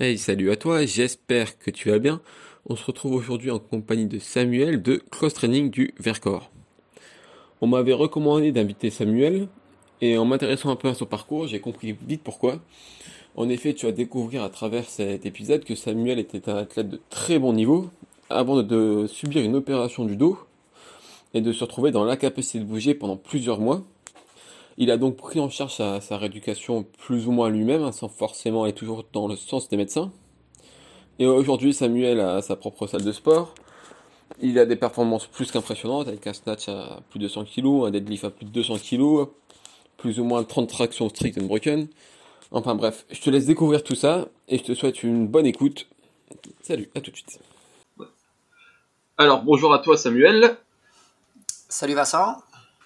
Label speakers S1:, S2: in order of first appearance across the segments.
S1: Hey, salut à toi, j'espère que tu vas bien. On se retrouve aujourd'hui en compagnie de Samuel de Cross Training du Vercors. On m'avait recommandé d'inviter Samuel et en m'intéressant un peu à son parcours, j'ai compris vite pourquoi. En effet, tu vas découvrir à travers cet épisode que Samuel était un athlète de très bon niveau avant de subir une opération du dos et de se retrouver dans l'incapacité de bouger pendant plusieurs mois. Il a donc pris en charge sa, rééducation plus ou moins lui-même, hein, sans forcément aller toujours dans le sens des médecins. Et aujourd'hui, Samuel a sa propre salle de sport. Il a des performances plus qu'impressionnantes, avec un snatch à plus de 100 kg, un deadlift à plus de 200 kg, plus ou moins 30 tractions strict and broken. Enfin bref, je te laisse découvrir tout ça et je te souhaite une bonne écoute. Salut, à tout de suite.
S2: Alors bonjour à toi Samuel.
S3: Salut Vincent.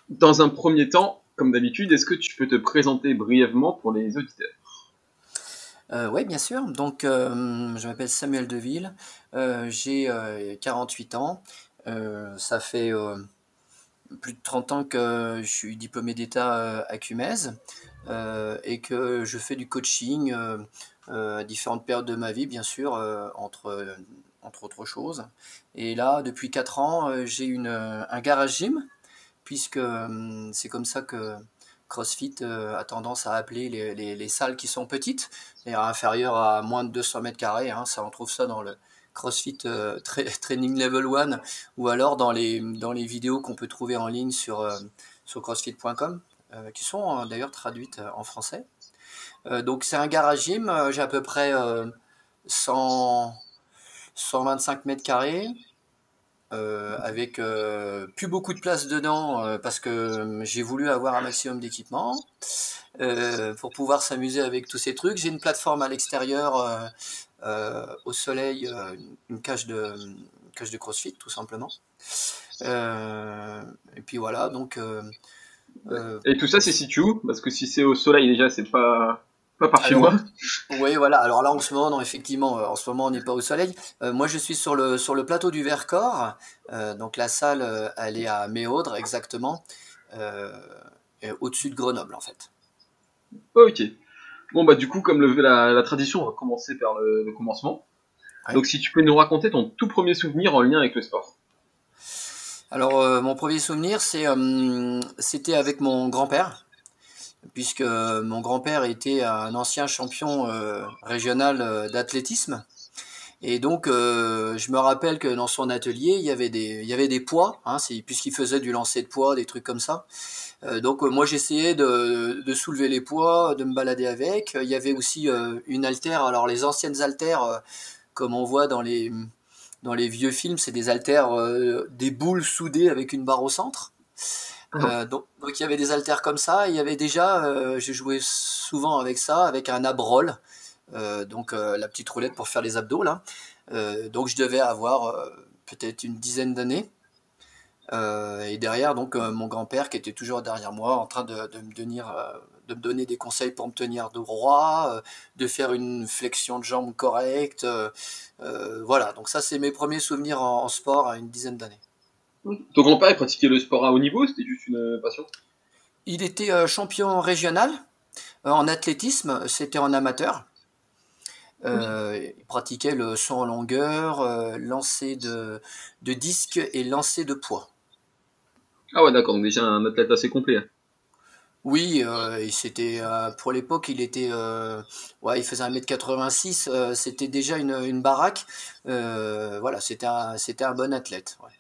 S2: Dans un premier temps, comme d'habitude, est-ce que tu peux te présenter brièvement pour les auditeurs
S3: euh, oui, bien sûr. Donc, euh, je m'appelle Samuel Deville. Euh, j'ai 48 ans. ça fait plus de 30 ans que je suis diplômé d'État à Cumez et que je fais du coaching à différentes périodes de ma vie, bien sûr, entre, entre autres choses. Et là, depuis 4 ans, j'ai un garage gym puisque hum, c'est comme ça que CrossFit euh, a tendance à appeler les, salles qui sont petites, c'est-à-dire inférieures à moins de 200 mètres carrés. Hein. ça, on trouve ça dans le CrossFit euh, Training Level 1 ou alors dans les, dans les vidéos qu'on peut trouver en ligne sur, euh, sur crossfit.com, qui sont d'ailleurs traduites en français. donc c'est un garage gym, j'ai à peu près 100, 125 mètres carrés. Euh, avec euh, plus beaucoup de place dedans euh, parce que j'ai voulu avoir un maximum d'équipement pour pouvoir s'amuser avec tous ces trucs. J'ai une plateforme à l'extérieur au soleil, une cage de cage de CrossFit tout simplement. et puis voilà donc.
S2: et tout ça c'est situé où? Parce que si c'est au soleil déjà c'est pas pas par chez moi.
S3: Oui, voilà. Alors là, en ce moment, non, effectivement, euh, en ce moment, on n'est pas au soleil. Euh, moi, je suis sur le, sur le plateau du Vercors. Euh, donc la salle, elle est à Méaudre, exactement, au-dessus de Grenoble, en fait.
S2: Ok. Bon, bah, du coup, comme le la, tradition, on va commencer par le, commencement. Donc, si tu peux nous raconter ton tout premier souvenir en lien avec le sport.
S3: Alors, mon premier souvenir, c'est, c'était avec mon grand-père puisque mon grand-père était un ancien champion euh, régional euh, d'athlétisme. Et donc, euh, je me rappelle que dans son atelier, il y avait des, il poids, hein, puisqu'il faisait du lancer de poids, des trucs comme ça. donc, moi, j'essayais de, de, soulever les poids, de me balader avec. Il y avait aussi une altère. Alors, les anciennes altères, comme on voit dans les, dans les vieux films, c'est des altères, des boules soudées avec une barre au centre. Euh, donc, il y avait des haltères comme ça. Il y avait déjà, euh, j'ai joué souvent avec ça, avec un abrol, euh, donc la petite roulette pour faire les abdos là. donc je devais avoir peut-être une dizaine d'années. et derrière, donc mon grand-père qui était toujours derrière moi, en train de, me tenir, de me donner des conseils pour me tenir droit, de faire une flexion de jambe correcte. voilà, donc ça c'est mes premiers souvenirs en sport à une dizaine d'années.
S2: Ton grand-père il pratiquait le sport à haut niveau, c'était juste une euh, passion?
S3: Il était euh, champion régional euh, en athlétisme, c'était en amateur. il pratiquait le saut en longueur, lancer de, de disque et lancer de poids.
S2: Ah ouais, d'accord, donc déjà un athlète assez complet. Hein.
S3: Oui, c'était pour l'époque, il était, ouais, il faisait 1m86, c'était déjà une, une baraque. voilà, c'était un, c'était un bon athlète. Ouais.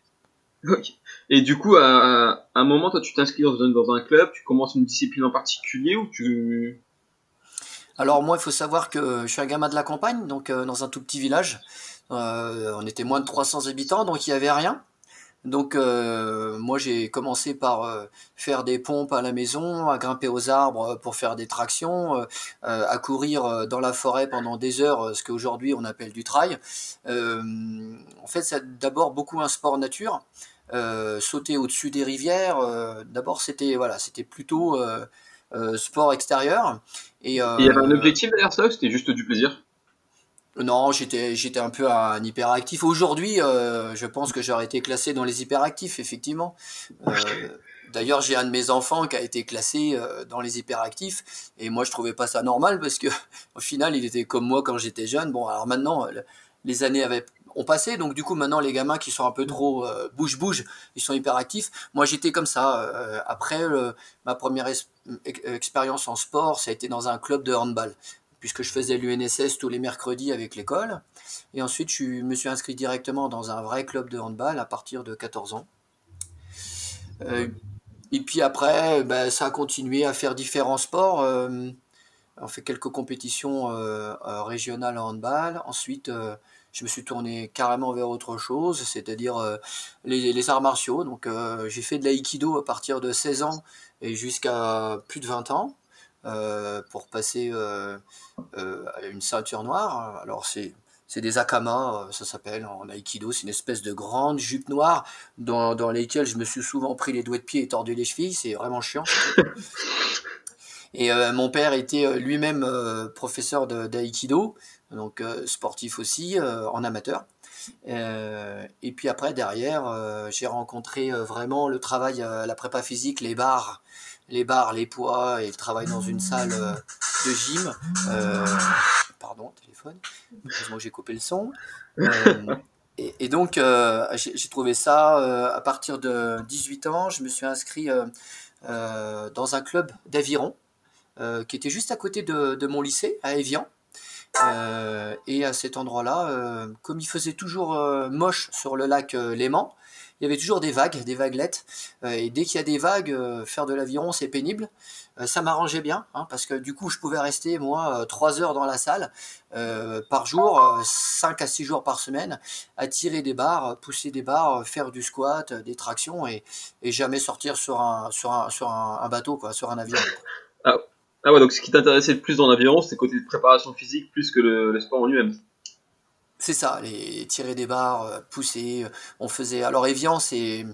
S2: Et du coup, à, un moment, toi, tu t'inscris dans, un club, tu commences une discipline en particulier ou tu...
S3: Alors moi, il faut savoir que je suis un gamin de la campagne, donc euh, dans un tout petit village. Euh, on était moins de 300 habitants, donc il n'y avait rien. Donc euh, moi j'ai commencé par faire des pompes à la maison, à grimper aux arbres pour faire des tractions, à courir dans la forêt pendant des heures, ce qu'aujourd'hui on appelle du trail. en fait c'est d'abord beaucoup un sport nature. Euh, sauter au-dessus des rivières. Euh, d'abord, c'était voilà, c'était plutôt euh, sport extérieur.
S2: Et, il y avait un objectif derrière ça C'était juste du plaisir?
S3: Non, j'étais j'étais un peu un hyperactif. Aujourd'hui, je pense que j'aurais été classé dans les hyperactifs, effectivement. D'ailleurs, j'ai un de mes enfants qui a été classé dans les hyperactifs et moi je trouvais pas ça normal parce que au final il était comme moi quand j'étais jeune. Bon, alors maintenant les années avaient ont passé donc du coup maintenant les gamins qui sont un peu trop euh, bouge bouge, ils sont hyperactifs. Moi j'étais comme ça. Euh, après ma première expérience en sport, ça a été dans un club de handball puisque je faisais l'UNSS tous les mercredis avec l'école. Et ensuite, je me suis inscrit directement dans un vrai club de handball à partir de 14 ans. Et puis après, ben, ça a continué à faire différents sports. Euh, on fait quelques compétitions euh, euh, régionales en handball. Ensuite, je me suis tourné carrément vers autre chose, c'est-à-dire les, arts martiaux. Donc, j'ai fait de l'aïkido à partir de 16 ans et jusqu'à plus de 20 ans pour passer à une ceinture noire. Alors, c'est c'est des akamas, euh, ça s'appelle en aïkido, c'est une espèce de grande jupe noire dans, dans lesquelles je me suis souvent pris les doigts de pied et tordu les chevilles, c'est vraiment chiant. et euh, mon père était euh, lui-même professeur d'aïkido, donc sportif aussi, en amateur. et puis après, derrière, j'ai rencontré vraiment le travail, la prépa physique, les bars, les les poids et le travail dans une salle de gym. pardon, téléphone. Heureusement j'ai coupé le son. Euh, et, donc, euh, j'ai trouvé ça euh, à partir de 18 ans. Je me suis inscrit dans un club d'aviron qui était juste à côté de, mon lycée, à Evian. Et à cet endroit-là, comme il faisait toujours moche sur le lac Léman, il y avait toujours des vagues, des vaguelettes. et dès qu'il y a des vagues, faire de l'aviron, c'est pénible. Euh, ça m'arrangeait bien, hein, parce que du coup, je pouvais rester, moi, 3 euh, heures dans la salle euh, par jour, 5 à 6 jours par semaine, à tirer des barres, pousser des barres, faire du squat, des tractions, et, jamais sortir sur un, bateau, quoi, sur un avion.
S2: Ah, ah, ouais, donc ce qui t'intéressait le plus dans l'aviron, c'est côté de préparation physique plus que le, sport en lui-même.
S3: C'est ça, les tirer des barres, pousser. On faisait. Alors Evian, c'est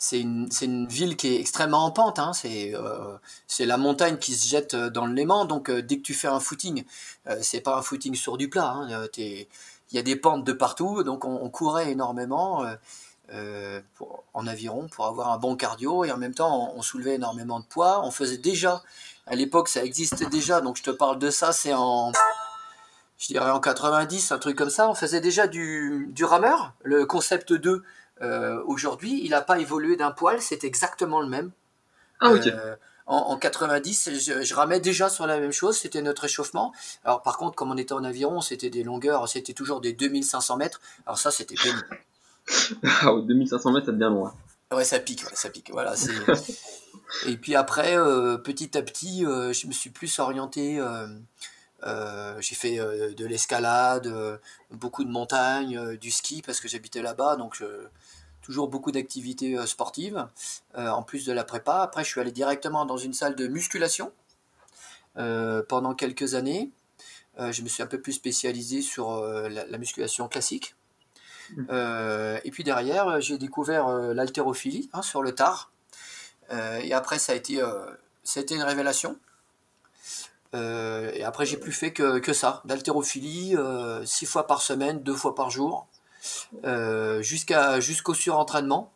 S3: c'est une, une, ville qui est extrêmement en pente. Hein. Euh, c'est la montagne qui se jette dans le Léman. Donc, euh, dès que tu fais un footing, euh, c'est pas un footing sur du plat. Hein. Il y a des pentes de partout. Donc, on, courait énormément en aviron pour avoir un bon cardio. Et en même temps, on, soulevait énormément de poids. On faisait déjà, à l'époque, ça existait déjà. Donc, je te parle de ça, c'est en. Je dirais en 90, un truc comme ça. On faisait déjà du, du rameur, le concept 2 euh, aujourd'hui, il n'a pas évolué d'un poil, c'est exactement le même.
S2: Ah, ok. Euh,
S3: en, 90, je, ramais déjà sur la même chose, c'était notre échauffement. Alors par contre, comme on était en aviron, c'était des longueurs, c'était toujours des 2500 mètres. Alors ça, c'était pénible.
S2: Ah, 2500 mètres, ça devient loin.
S3: Ouais, ça pique, ça pique. Voilà, Et puis après, euh, petit à petit, je me suis plus orienté. j'ai fait de l'escalade, beaucoup de montagne, du ski parce que j'habitais là-bas, donc toujours beaucoup d'activités euh, sportives, euh, en plus de la prépa. Après, je suis allé directement dans une salle de musculation euh, pendant quelques années. je me suis un peu plus spécialisé sur la, musculation classique. Mmh. et puis derrière, j'ai découvert l'haltérophilie hein, sur le tard. et après, ça a été, ça a été une révélation. et après, j'ai plus fait que, que ça, d'haltérophilie, six fois par semaine, deux fois par jour. Euh, jusqu'à jusqu'au surentraînement.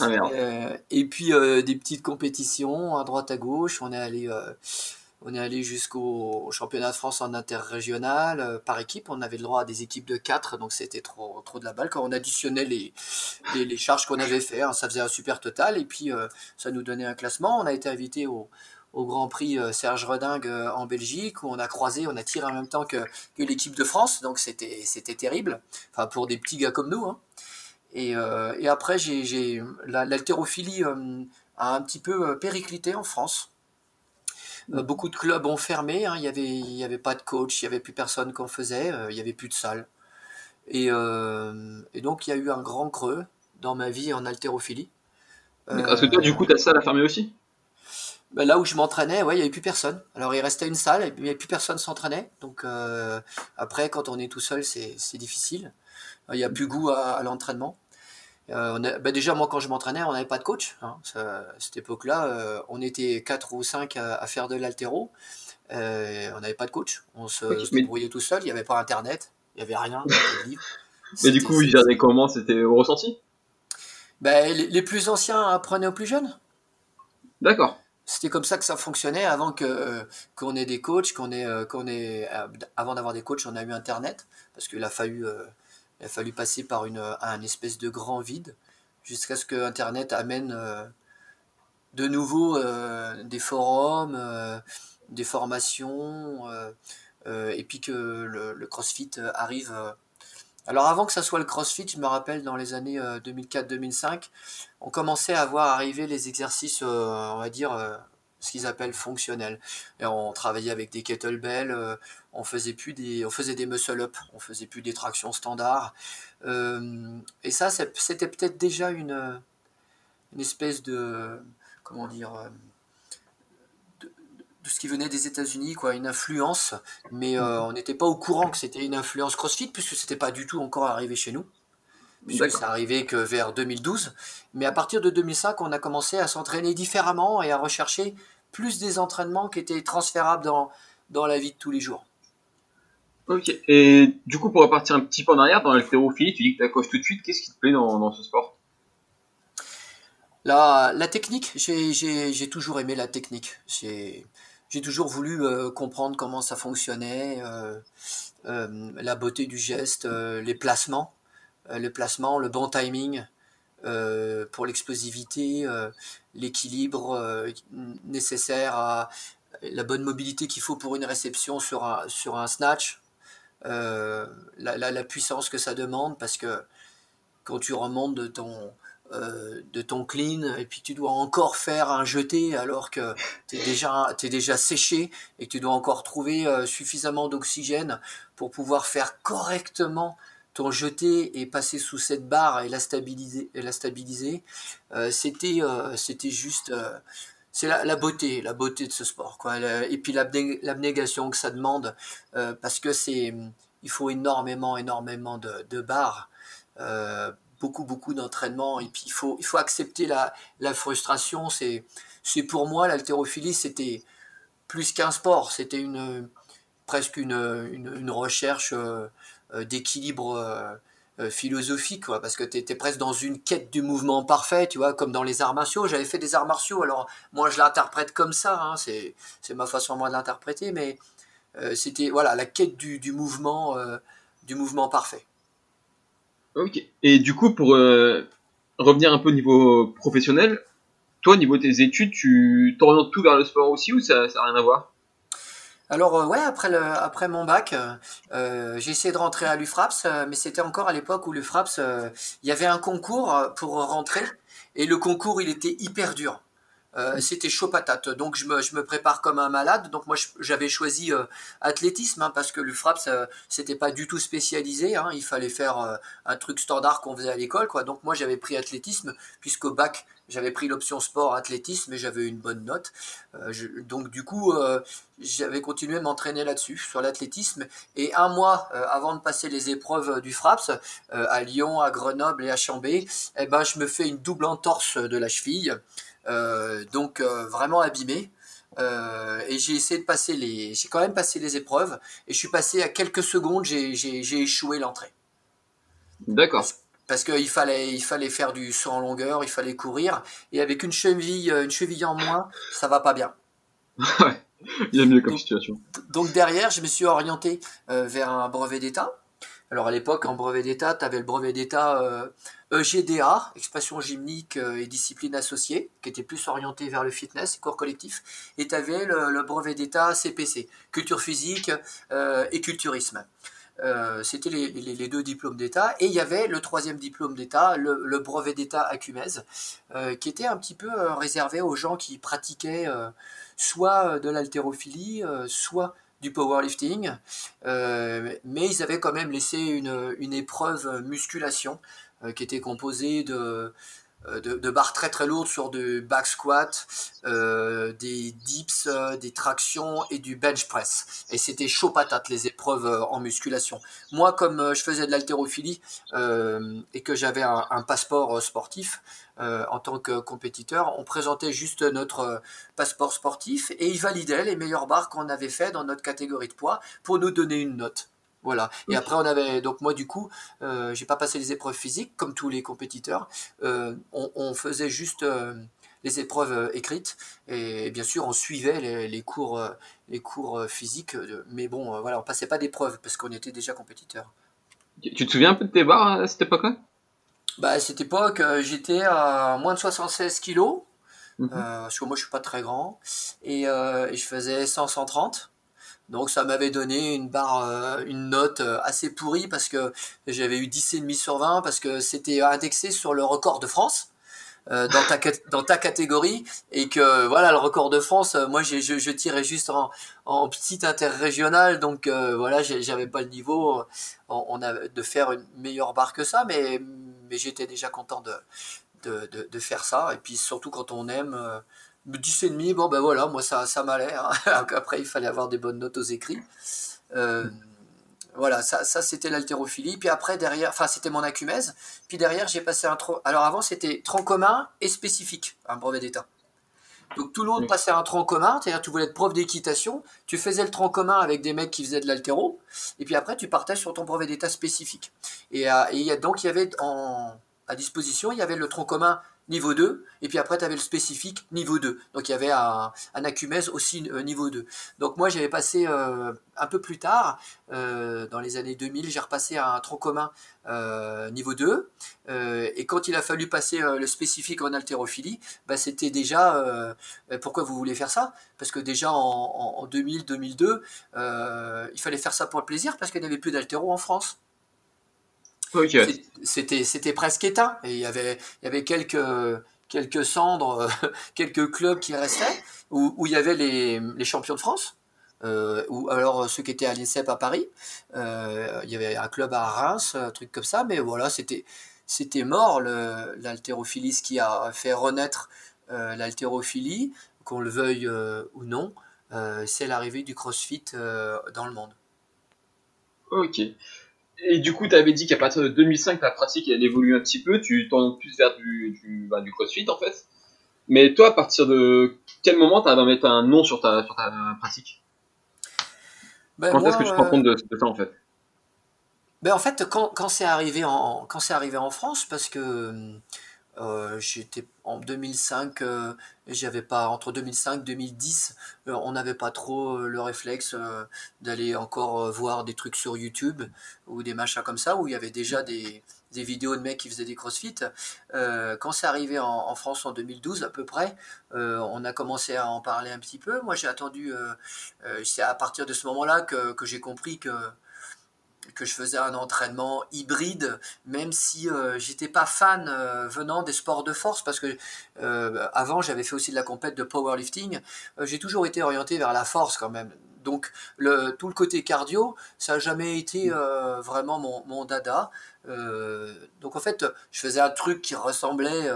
S2: Ah, euh,
S3: et puis euh, des petites compétitions à droite à gauche. On est allé, on est allé jusqu'au championnat de France en interrégional par équipe. On avait le droit à des équipes de 4, donc c'était trop, trop de la balle. Quand on additionnait les, les, charges qu'on avait fait, hein, ça faisait un super total. Et puis ça nous donnait un classement. On a été invité au, au Grand Prix euh, Serge Redingue euh, en Belgique, où on a croisé, on a tiré en même temps que, l'équipe de France, donc c'était, terrible, enfin pour des petits gars comme nous. Hein. Et, euh, et, après, l'haltérophilie a un petit peu périclité en France. Beaucoup de clubs ont fermé, hein. il n'y avait, il avait pas de coach, il n'y avait plus personne qu'on faisait, il n'y avait plus de salle. Et, et, donc il y a eu un grand creux dans ma vie en haltérophilie.
S2: Est-ce que toi, du coup, ta salle a fermé aussi?
S3: Bah, là où je m'entraînais, ouais, il n'y avait plus personne. Alors il restait une salle, et il n'y avait plus personne s'entraînait. Donc euh, après, quand on est tout seul, c'est difficile. Il n'y a plus goût à, l'entraînement. Euh, bah, déjà, moi, quand je m'entraînais, on n'avait pas de coach. Hein. cette époque-là, euh, on était 4 ou 5 à, faire de l'altéro. on n'avait pas de coach. On se, débrouillait tout seul. Il n'y avait pas Internet. Il n'y avait rien.
S2: Mais du coup, ils comment? C'était au ressenti?
S3: Bah, les, les, plus anciens apprenaient aux plus jeunes.
S2: D'accord.
S3: C'était comme ça que ça fonctionnait avant que qu'on ait des coachs, qu'on ait qu'on ait avant d'avoir des coachs, on a eu Internet parce qu'il a fallu il a fallu passer par une un espèce de grand vide jusqu'à ce que Internet amène de nouveau des forums, des formations, et puis que le, le CrossFit arrive alors avant que ça soit le CrossFit, je me rappelle dans les années 2004-2005, euh, on commençait à voir arriver les exercices, euh, on va dire, euh, ce qu'ils appellent fonctionnels. Et on travaillait avec des kettlebells, on faisait plus des, on faisait des muscle up, on faisait plus des tractions standards. et ça, c'était peut-être déjà une, une espèce de, comment dire, ce qui venait des États-Unis, quoi, une influence, mais euh, on n'était pas au courant que c'était une influence CrossFit puisque c'était pas du tout encore arrivé chez nous. Puisque ça arrivait que vers 2012. Mais à partir de 2005, on a commencé à s'entraîner différemment et à rechercher plus des entraînements qui étaient transférables dans, dans la vie de tous les jours.
S2: Ok. Et du coup, pour repartir un petit peu en arrière, dans l'haltérophilie, tu dis que tu accroches tout de suite. Qu'est-ce qui te plaît dans, dans ce sport?
S3: La, la technique, j'ai toujours aimé la technique. J'ai toujours voulu euh, comprendre comment ça fonctionnait, euh, euh, la beauté du geste, les placements, les placements, le bon timing pour l'explosivité, l'équilibre nécessaire à la bonne mobilité qu'il faut pour une réception sur un, sur un snatch, la, la, puissance que ça demande, parce que quand tu remontes de ton, euh, de ton clean et puis tu dois encore faire un jeté alors que tu es déjà, séché et que tu dois encore trouver euh, suffisamment d'oxygène pour pouvoir faire correctement ton jeté et passer sous cette barre et la stabiliser. Et la stabiliser. Euh, c'était, c'était juste... c'est la, beauté, la beauté de ce sport. Quoi. Et puis l'abnégation que ça demande, parce que c'est, il faut énormément, énormément de, barres beaucoup, beaucoup d'entraînement. Et puis, il faut, il faut accepter la, frustration. C'est, c'est pour moi, l'haltérophilie, c'était plus qu'un sport. C'était une, presque une, une, recherche euh, euh, d'équilibre euh, philosophique, parce que tu étais presque dans une quête du mouvement parfait, tu vois, comme dans les arts martiaux. J'avais fait des arts martiaux, alors moi, je l'interprète comme ça. Hein, c'est, ma façon, moi, de l'interpréter, mais c'était, voilà, la quête du, mouvement, du mouvement parfait.
S2: Ok. Et du coup, pour euh, revenir un peu au niveau professionnel, toi, au niveau de tes études, tu t'orientes tout vers le sport aussi ou ça n'a rien à voir?
S3: Alors euh, ouais, après, le, après mon bac, euh, j'ai essayé de rentrer à l'UFRAPS, mais c'était encore à l'époque où l'UFRAPS, il y avait un concours pour rentrer, et le concours, il était hyper dur. Euh, c'était chaud patate. Donc je me, je me, prépare comme un malade. Donc moi j'avais choisi euh, athlétisme hein, parce que le frappe c'était pas du tout spécialisé. Hein. Il fallait faire euh, un truc standard qu'on faisait à l'école quoi. Donc moi j'avais pris athlétisme puisqu'au bac j'avais pris l'option sport athlétisme et j'avais une bonne note. donc du coup j'avais continué à m'entraîner là-dessus sur l'athlétisme et un mois avant de passer les épreuves du FRAPS à Lyon, à Grenoble et à Chambé, eh ben je me fais une double entorse de la cheville. Euh, donc euh, vraiment abîmé. Euh, et j'ai essayé de passer les, j'ai quand même passé les épreuves et je suis passé à quelques secondes, j'ai échoué l'entrée.
S2: D'accord.
S3: Parce, qu'il fallait, il fallait faire du saut en longueur, il fallait courir et avec une cheville, une cheville en moins, ça va pas bien.
S2: ouais, il y a mieux comme situation.
S3: Donc derrière, je me suis orienté vers un brevet d'État. Alors à l'époque, en brevet d'État, tu avais le brevet d'État EGDA, expression gymnique euh, et discipline associée, qui était plus orienté vers le fitness, corps collectif, et tu avais le, brevet d'état CPC, culture physique euh, et culturisme. Euh, c'était les, deux diplômes d'État. Et il y avait le troisième diplôme d'État, le, brevet d'État Acumèse, qui était un petit peu réservé aux gens qui pratiquaient soit de l'haltérophilie, soit du powerlifting. mais ils avaient quand même laissé une, épreuve musculation euh, qui était composé de, euh, de, barres très très lourdes sur du back squat, euh, des dips, des tractions et du bench press. Et c'était chaud patate les épreuves en musculation. Moi, comme je faisais de l'haltérophilie et que j'avais un, passeport sportif en tant que compétiteur, on présentait juste notre passeport sportif et il validait les meilleures barres qu'on avait fait dans notre catégorie de poids pour nous donner une note. Voilà. Et après, on avait. Donc, moi, du coup, euh, j'ai pas passé les épreuves physiques comme tous les compétiteurs. Euh, on, faisait juste euh, les épreuves écrites. Et, bien sûr, on suivait les, cours, les cours physiques. Mais bon, voilà, on passait pas d'épreuves parce qu'on était déjà compétiteur.
S2: Tu te souviens un peu de tes barres à cette époque-là?
S3: Bah, À cette époque, j'étais à moins de 76 kilos. Mhm. parce que moi, je suis pas très grand. Et, et je faisais 100-130. Donc ça m'avait donné une barre, euh, une note euh, assez pourrie parce que j'avais eu 10,5 sur 20 parce que c'était indexé sur le record de France. Euh, dans, ta, catégorie et que voilà le record de France moi je, tirais juste en, petite interrégionale donc voilà j'avais pas le niveau de faire une meilleure barre que ça mais j'étais déjà content de, faire ça et puis surtout quand on aime 10 et demi, bon ben voilà, moi ça, ça m'allait. Hein. Après, il fallait avoir des bonnes notes aux écrits. Euh, voilà, ça, ça c'était l'haltérophilie. Puis après, derrière, enfin, c'était mon acumèse. Puis derrière, j'ai passé un tronc. Alors avant, c'était tronc commun et spécifique, un brevet d'état. Donc tout le monde passait un tronc commun, c'est-à-dire tu voulais être prof d'équitation, tu faisais le tronc commun avec des mecs qui faisaient de l'haltéro, et puis après tu partais sur ton brevet d'état spécifique. Et, euh, et, donc il y avait en, à disposition, il y avait le tronc commun niveau 2, et puis après tu avais le spécifique niveau 2. Donc il y avait un, acumèse aussi euh, niveau 2. Donc moi j'avais passé euh, un peu plus tard, euh, dans les années 2000, j'ai repassé un tronc commun niveau 2, et quand il a fallu passer le spécifique en haltérophilie, bah, c'était déjà, pourquoi vous voulez faire ça? Parce que déjà en, en 2000-2002, il fallait faire ça pour le plaisir, parce qu'il n'y avait plus d'haltéro en France. C'était, c'était presque éteint. Et il y avait, il y avait quelques, quelques cendres, quelques clubs qui restaient, où, où il y avait les, les champions de France. Euh, ou alors ceux qui étaient à l'INSEP à Paris. Euh, il y avait un club à Reims, un truc comme ça, mais voilà, c'était, c'était mort l'haltérophilie, ce qui a fait renaître euh, l'haltérophilie, qu'on le veuille euh, ou non, c'est l'arrivée du crossfit dans le monde.
S2: Ok. Et du coup, tu avais dit qu'à partir de 2005, ta pratique elle évolue un petit peu, tu tends plus vers du, du, bah, du crossfit en fait. Mais toi, à partir de quel moment tu as mettre un nom sur ta, sur ta pratique? Ben Quand est-ce que tu te rends compte de, ça en fait?
S3: Ben En fait, quand, quand c'est arrivé, en, quand arrivé en France, parce que euh, j'étais en 2005, euh, j'avais pas entre 2005 2010, euh, on n'avait pas trop le réflexe d'aller encore voir des trucs sur YouTube ou des machins comme ça où il y avait déjà des, des vidéos de mecs qui faisaient des CrossFit. quand c'est arrivé en, France en 2012 à peu près, on a commencé à en parler un petit peu. Moi j'ai attendu, c'est à partir de ce moment-là que, que j'ai compris que que je faisais un entraînement hybride, même si euh, j'étais pas fan euh, venant des sports de force, parce que euh, avant j'avais fait aussi de la compète de powerlifting, j'ai toujours été orienté vers la force quand même. Donc le, tout le côté cardio, ça n'a jamais été vraiment mon dada. donc en fait, je faisais un truc qui ressemblait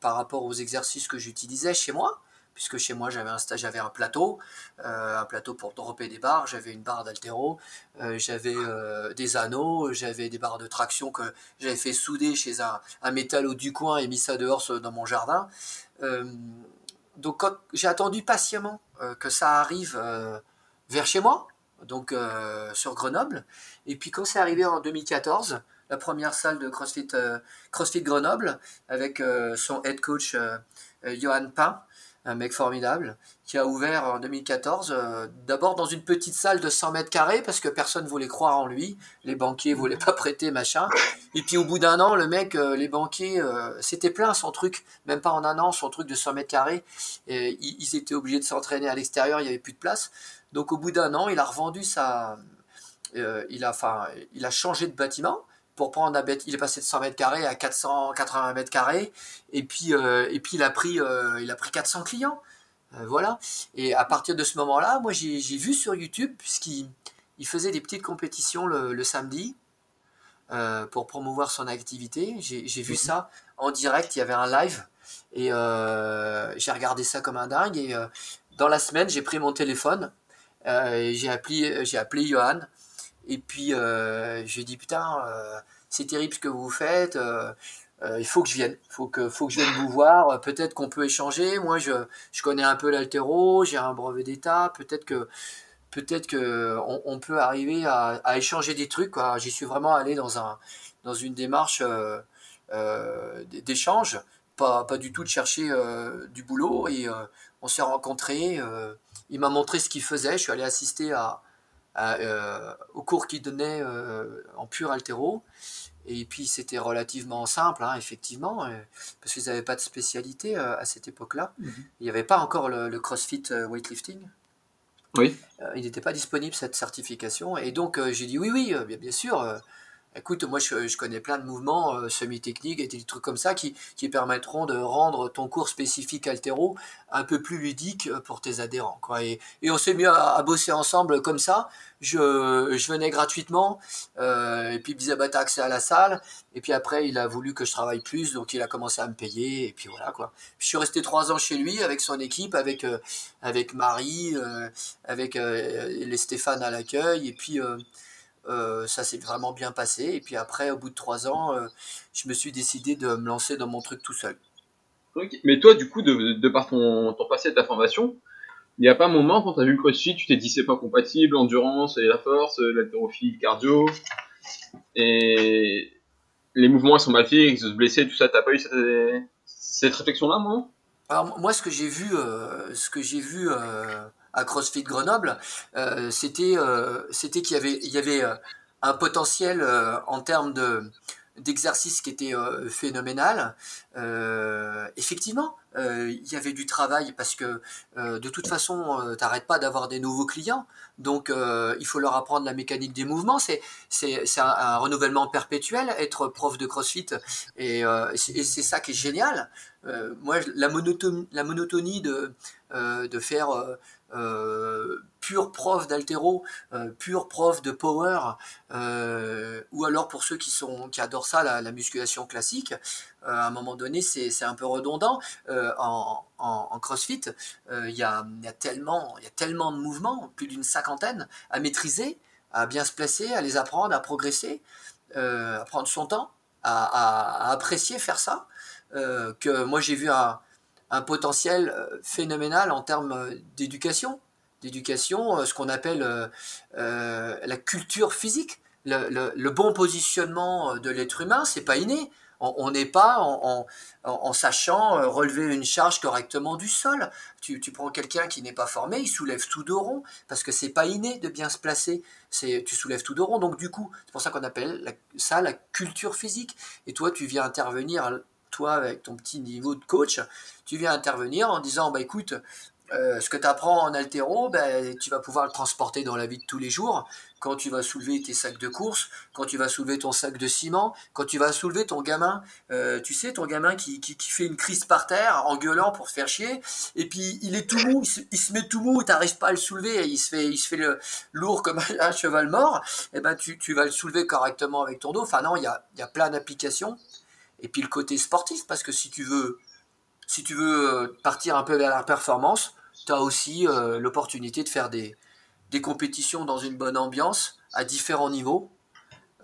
S3: par rapport aux exercices que j'utilisais chez moi puisque chez moi j'avais un plateau, euh, un plateau pour dropper des barres, j'avais une barre d'altéro, euh, j'avais euh, des anneaux, j'avais des barres de traction que j'avais fait souder chez un, un métallo du coin et mis ça dehors dans mon jardin. donc j'ai attendu patiemment que ça arrive vers chez moi, donc sur Grenoble, et puis quand c'est arrivé en 2014, la première salle de CrossFit, CrossFit Grenoble avec son head coach Johan Pain, un mec formidable, qui a ouvert en 2014, euh, d'abord dans une petite salle de 100 mètres carrés, parce que personne voulait croire en lui, les banquiers voulaient pas prêter, machin. Et puis au bout d'un an, le mec, euh, les banquiers, euh, c'était plein son truc, même pas en un an, son truc de 100 mètres carrés, et ils, étaient obligés de s'entraîner à l'extérieur, il y avait plus de place. Donc au bout d'un an, il a revendu sa... il, a, il a changé de bâtiment, pour prendre un il est passé de 100 mètres carrés à 480 mètres carrés. Et puis euh, et puis il a pris euh, il a pris 400 clients. Euh, voilà. Et à partir de ce moment-là moi j'ai vu sur YouTube puisqu'il il faisait des petites compétitions le, samedi pour promouvoir son activité. J'ai vu mhm. ça en direct. Il y avait un live. Et j'ai regardé ça comme un dingue. Et dans la semaine j'ai pris mon téléphone j'ai appelé j'ai appelé Johan et puis, euh, j'ai dit, putain, euh, c'est terrible ce que vous faites. Euh, il faut que je vienne. Faut que, faut que je vienne vous voir. Peut-être qu'on peut échanger. Moi, je, je connais un peu l'altéro. J'ai un brevet d'état. Peut-être que peut-être que on, peut arriver à, à, échanger des trucs. J'y suis vraiment allé dans, un, dans une démarche d'échange pas, pas du tout de chercher du boulot. Et on s'est rencontrés. il m'a montré ce qu'il faisait. Je suis allé assister à, au cours qu'il donnait en pur altéro. Et puis c'était relativement simple, hein, effectivement, parce qu'ils n'avaient pas de spécialité à cette époque-là. Mhm. Il n'y avait pas encore le, CrossFit weightlifting.
S2: Oui.
S3: il n'était pas disponible cette certification. Et donc j'ai dit oui, oui, bien, bien sûr Écoute, moi je, connais plein de mouvements euh, semi-techniques et des trucs comme ça qui, permettront de rendre ton cours spécifique altéro un peu plus ludique euh, pour tes adhérents. Et, on s'est mis à, bosser ensemble comme ça. Je, venais gratuitement euh, et puis il me disait bah t'as accès à la salle. Et puis après il a voulu que je travaille plus donc il a commencé à me payer et puis voilà quoi. je suis resté trois ans chez lui avec son équipe, avec, avec Marie, avec les Stéphane à l'accueil et puis euh, ça s'est vraiment bien passé. Et puis après, au bout de trois ans, euh, je me suis décidé de me lancer dans mon truc tout seul.
S2: Mais toi, du coup, de, par ton, ton passé de ta formation, il n'y a pas un moment quand tu as vu le crossfit, tu t'es dit c'est pas compatible, l'endurance et la force, l'haltérophilie, le cardio, et les mouvements ils sont mal faits, ils se blesser, tout ça, t'as pas eu cette, cette réflexion-là, moi
S3: Alors moi, ce que j'ai vu, euh, ce que j'ai vu à CrossFit Grenoble, euh, c'était euh, c'était qu'il y avait il y avait euh, un potentiel en termes de d'exercice qui était phénoménal. effectivement, il y avait du travail parce que de toute façon, tu n'arrêtes pas d'avoir des nouveaux clients. Donc, il faut leur apprendre la mécanique des mouvements. C'est un, renouvellement perpétuel, être prof de CrossFit. Et c'est ça qui est génial. Moi, la monotonie, de, de faire euh, pur prof d'altéro, euh, pur prof de power, euh, ou alors pour ceux qui, sont, qui adorent ça, la, musculation classique, à un moment donné, c'est un peu redondant. En, CrossFit, il y a, tellement, de mouvements, plus d'une cinquantaine, à maîtriser, à bien se placer, à les apprendre, à progresser, à prendre son temps, à, apprécier faire ça, que moi j'ai vu un potentiel euh, phénoménal en termes euh, d'éducation, d'éducation, euh, ce qu'on appelle la culture physique. Le, bon positionnement de l'être humain, c'est pas inné. On n'est pas en, sachant relever une charge correctement du sol. Tu, prends quelqu'un qui n'est pas formé, il soulève tout de rond parce que c'est pas inné de bien se placer. Tu soulèves tout de rond. Donc du coup, c'est pour ça qu'on appelle ça la culture physique. Et toi, tu viens intervenir toi, avec ton petit niveau de coach, tu viens intervenir en disant, bah écoute, euh, ce que tu apprends en altéro, ben, tu vas pouvoir le transporter dans la vie de tous les jours. Quand tu vas soulever tes sacs de course, quand tu vas soulever ton sac de ciment, quand tu vas soulever ton gamin, euh, tu sais, ton gamin qui, qui, fait une crise par terre en gueulant pour se faire chier, et puis il est tout mou, il se, met tout mou, tu n'arrives pas à le soulever, il se fait, il se fait le, lourd comme un cheval mort, et eh ben tu, tu vas le soulever correctement avec ton dos. Enfin non, il y a, y a plein d'applications et puis le côté sportif, parce que si tu veux, euh, partir un peu vers la performance, tu as aussi euh, l'opportunité de faire des compétitions dans une bonne ambiance à différents niveaux.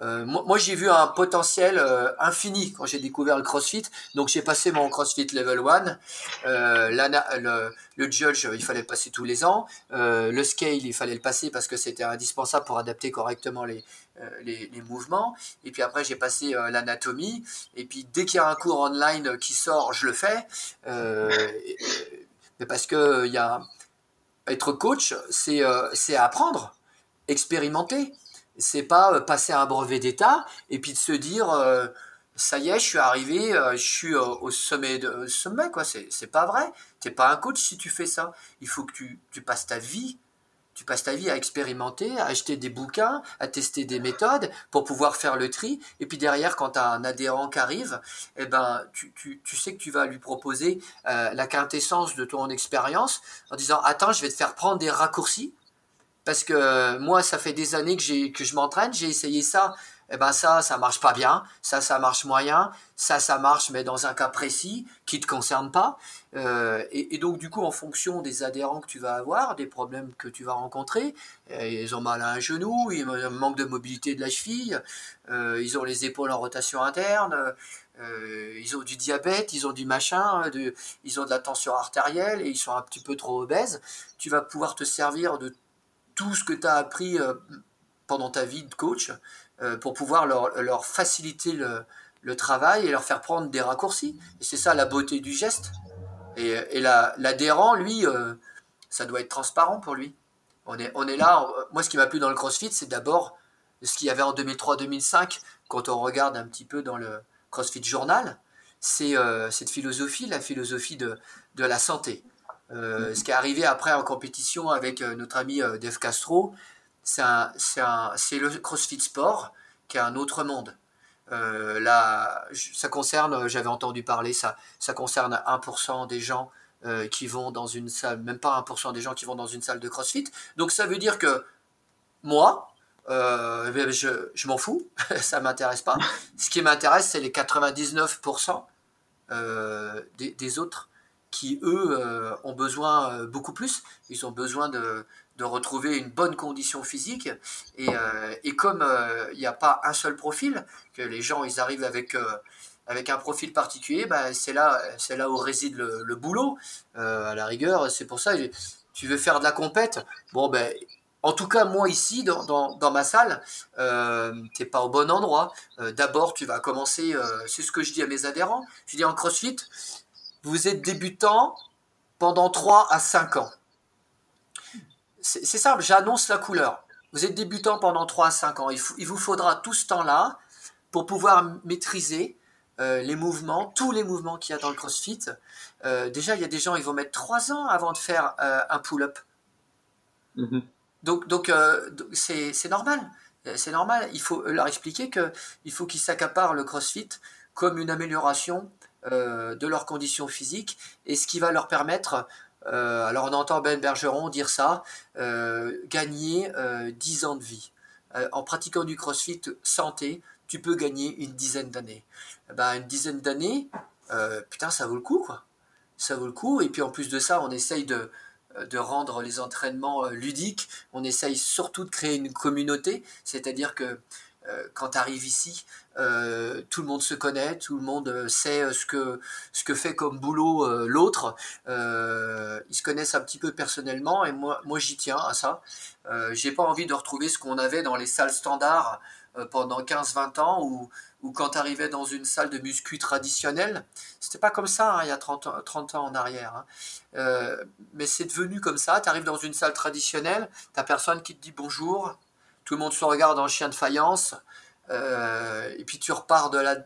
S3: Euh, moi, j'ai vu un potentiel euh, infini quand j'ai découvert le CrossFit. Donc, j'ai passé mon CrossFit Level 1. Euh, le, judge, il fallait le passer tous les ans. le scale, il fallait le passer parce que c'était indispensable pour adapter correctement les, les, mouvements. Et puis après, j'ai passé l'anatomie. Et puis, dès qu'il y a un cours online qui sort, je le fais. mais parce que y a, être coach, c'est apprendre, expérimenter c'est pas euh, passer un brevet d'État et puis de se dire euh, ça y est, je suis arrivé, euh, je suis au sommet de sommet quoi. C'est, pas vrai. T'es pas un coach si tu fais ça. Il faut que tu, tu passes ta vie. Tu passes ta vie à expérimenter, à acheter des bouquins, à tester des méthodes pour pouvoir faire le tri. Et puis derrière, quand un adhérent qui arrive, eh ben, tu, tu, tu sais que tu vas lui proposer la quintessence de ton expérience en disant Attends, je vais te faire prendre des raccourcis parce que moi, ça fait des années que, j'ai, que je m'entraîne, j'ai essayé ça. Et eh ben ça, ça marche pas bien. Ça, ça marche moyen. Ça, ça marche, mais dans un cas précis qui te concerne pas. Euh, et, donc du coup, en fonction des adhérents que tu vas avoir, des problèmes que tu vas rencontrer, euh, ils ont mal à un genou, ils ont manque de mobilité de la cheville, euh, ils ont les épaules en rotation interne, ils ont du diabète, ils ont du machin, ils ont de la tension artérielle et ils sont un petit peu trop obèses. Tu vas pouvoir te servir de tout ce que tu as appris euh, pendant ta vie de coach euh, pour pouvoir leur, faciliter le, travail et leur faire prendre des raccourcis. Et c'est ça la beauté du geste. Et, l'adhérent, lui, euh, ça doit être transparent pour lui. On est, là. moi, ce qui m'a plu dans le CrossFit, c'est d'abord ce qu'il y avait en 2003-2005, quand on regarde un petit peu dans le CrossFit Journal, c'est cette philosophie, la philosophie de la santé. Euh, ce qui est arrivé après en compétition avec notre ami Dave Castro, c'est le CrossFit Sport qui est un autre monde. Euh, là, ça concerne, j'avais entendu parler, ça, concerne 1% des gens euh, qui vont dans une salle, même pas 1% des gens qui vont dans une salle de CrossFit. Donc ça veut dire que moi, euh, ben, je, m'en fous, ça m'intéresse pas. Ce qui m'intéresse, c'est les 99% des, des, autres qui, eux, ont besoin beaucoup plus. Ils ont besoin de, retrouver une bonne condition physique. Et, euh, comme euh, il n'y a pas un seul profil, que les gens ils arrivent avec, euh, avec un profil particulier, bah, c'est là, c'est là où réside le, boulot. à la rigueur, c'est pour ça, tu veux faire de la compète? Bon, ben, en tout cas, moi ici, dans, dans, ma salle, euh, tu n'es pas au bon endroit. D'abord, tu vas commencer, c'est ce que je dis à mes adhérents, je dis en CrossFit, vous êtes débutant pendant 3 à 5 ans c'est simple, j'annonce la couleur. Vous êtes débutant pendant 3 à 5 ans. Il, vous faudra tout ce temps-là pour pouvoir maîtriser euh, les mouvements, tous les mouvements qu'il y a dans le CrossFit. Euh, déjà, il y a des gens, ils vont mettre 3 ans avant de faire euh, un pull-up. Mm-hmm. Donc, donc c'est normal. C'est normal. Il faut leur expliquer qu'il faut qu'ils s'accaparent le CrossFit comme une amélioration de leurs conditions physiques et ce qui va leur permettre euh, alors on entend Ben Bergeron dire ça, euh, gagner 10 euh, ans de vie. en pratiquant du crossfit santé, tu peux gagner une dizaine d'années. Eh ben, une dizaine d'années, putain, ça vaut le coup, quoi. Ça vaut le coup. Et puis en plus de ça, on essaye de, de rendre les entraînements ludiques. On essaye surtout de créer une communauté, c'est-à-dire que euh, quand tu arrives ici, euh, tout le monde se connaît, tout le monde euh, sait ce que, ce que fait comme boulot l'autre. ils se connaissent un petit peu personnellement et moi, moi j'y tiens à ça. J'ai pas envie de retrouver ce qu'on avait dans les salles standards pendant 15-20 ans où, où quand tu arrivais dans une salle de muscu traditionnelle, c'était pas comme ça hein, il y a 30, 30 ans en arrière. Hein. mais c'est devenu comme ça. Tu arrives dans une salle traditionnelle, tu personne qui te dit bonjour, tout le monde se regarde en chien de faïence, euh, et puis tu repars de là,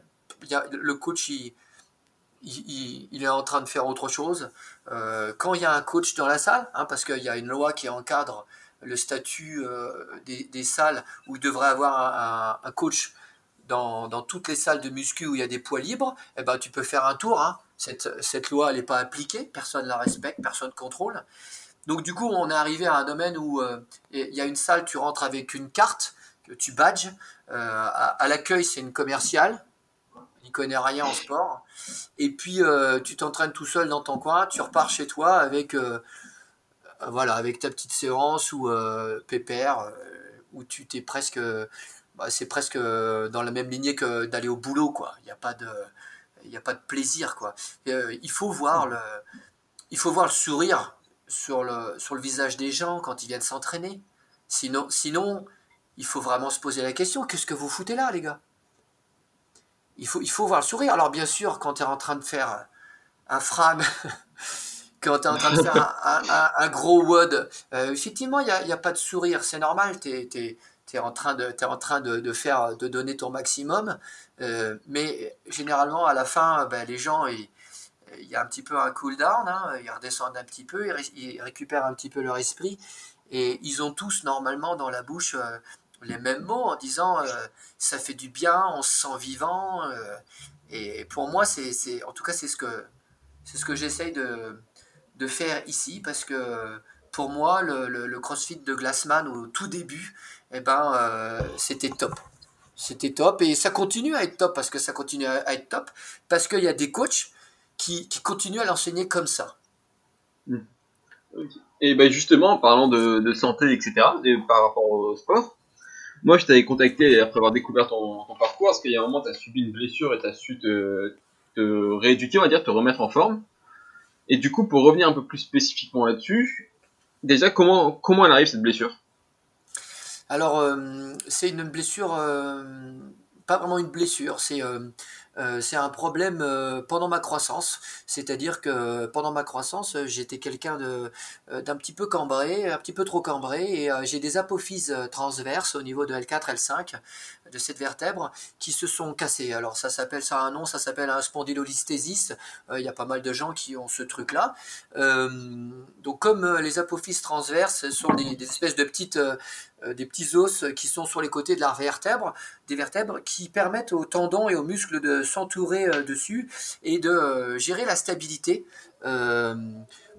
S3: le coach, il, est en train de faire autre chose. Euh, quand il y a un coach dans la salle, hein, parce qu'il y a une loi qui encadre le statut euh, des, salles où il devrait avoir un, coach dans, toutes les salles de muscu où il y a des poids libres, eh ben, tu peux faire un tour. Hein. Cette, cette, loi, n'est pas appliquée, personne ne la respecte, personne ne contrôle. Donc du coup, on est arrivé à un domaine où euh, il y a une salle, tu rentres avec une carte que tu badges. Euh, à, l'accueil, c'est une commerciale. Il connaît rien en sport. Et puis euh, tu t'entraînes tout seul dans ton coin, tu repars chez toi avec voilà, avec ta petite séance ou pépère où tu t'es presque bah, c'est presque dans la même lignée que d'aller au boulot quoi. Il n'y a pas de il a pas de plaisir quoi. il faut voir le il faut voir le sourire sur le, sur le visage des gens quand ils viennent s'entraîner. Sinon, sinon, il faut vraiment se poser la question, qu'est-ce que vous foutez là, les gars? Il faut, il faut voir le sourire. Alors bien sûr, quand tu es en train de faire un fram, quand tu es en train de faire un, gros WOD, euh, effectivement, il n'y a, a, pas de sourire, c'est normal, tu es, en train, de, en train de, de, faire, de donner ton maximum, euh, mais généralement, à la fin, ben, les gens, il y a un petit peu un cool down, hein, ils redescendent un petit peu, ils, récupèrent un petit peu leur esprit, et ils ont tous normalement dans la bouche euh, les mêmes mots en disant euh, ça fait du bien, on se sent vivant, euh, et pour moi, c'est, en tout cas, c'est ce que, ce que j'essaye de, de faire ici, parce que pour moi, le, le, CrossFit de Glassman au tout début, eh ben, c'était top. C'était top et ça continue à être top parce que ça continue à être top parce qu'il y a des coachs qui, continue à l'enseigner comme ça.
S2: Hmm. Et ben justement, en parlant de, santé, etc., par rapport au sport, moi je t'avais contacté après avoir découvert ton, parcours, parce qu'il y a un moment, tu as subi une blessure et tu as su te, rééduquer, on va dire, te remettre en forme. Et du coup, pour revenir un peu plus spécifiquement là-dessus, déjà, comment, comment elle arrive cette blessure?
S3: Alors, euh, c'est une blessure, euh, pas vraiment une blessure, c'est euh, euh, c'est un problème euh, pendant ma croissance. C'est-à-dire que pendant ma croissance, j'étais quelqu'un de d'un petit peu cambré, un petit peu trop cambré, et j'ai des apophyses transverses au niveau de L4, L5 de cette vertèbre qui se sont cassées. Alors ça s'appelle ça a un nom, ça s'appelle un spondylolisthésis. Il y a pas mal de gens qui ont ce truc-là. donc comme les apophyses transverses sont des, espèces de petites euh, des petits os qui sont sur les côtés de la vertèbre, des vertèbres qui permettent aux tendons et aux muscles de s'entourer euh, dessus et de euh, gérer la stabilité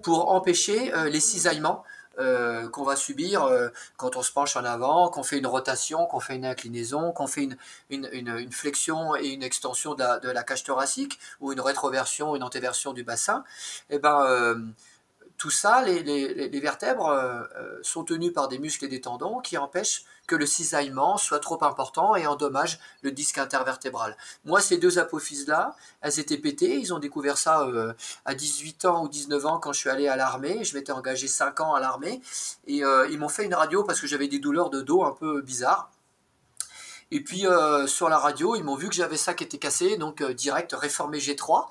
S3: pour empêcher les cisaillements qu'on va subir quand on se penche en avant, qu'on fait une rotation, qu'on fait une inclinaison, qu'on fait une, flexion et une extension de la, cage thoracique ou une rétroversion, une antéversion du bassin. Eh ben, tout ça, les, vertèbres euh, euh, sont tenues par des muscles et des tendons qui empêchent que le cisaillement soit trop important et endommage le disque intervertébral. Moi, ces deux apophyses-là, elles étaient pétées. Ils ont découvert ça euh, à 18 ans ou 19 ans quand je suis allé à l'armée. Je m'étais engagé 5 ans à l'armée. Et ils m'ont fait une radio parce que j'avais des douleurs de dos un peu bizarres. Et puis sur la radio, ils m'ont vu que j'avais ça qui était cassé, donc direct réformé G3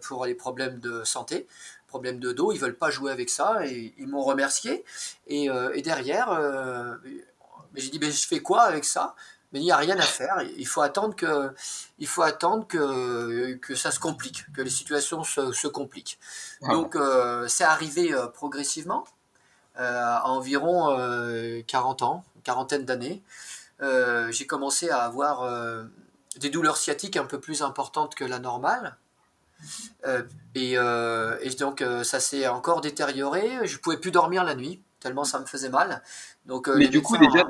S3: pour les problèmes de santé problème de dos, ils veulent pas jouer avec ça et ils m'ont remercié. Et, euh, derrière, euh, j'ai dit, mais je fais quoi avec ça? Mais il n'y a rien à faire. Il faut attendre que, il faut attendre que, que ça se complique, que les situations se, compliquent. Donc, euh, c'est arrivé progressivement, à environ 40 ans, une quarantaine d'années. j'ai commencé à avoir des douleurs sciatiques un peu plus importantes que la normale. Euh, euh, et, donc euh, ça s'est encore détérioré. Je pouvais plus dormir la nuit tellement ça me faisait mal. Donc,
S2: mais du coup déjà,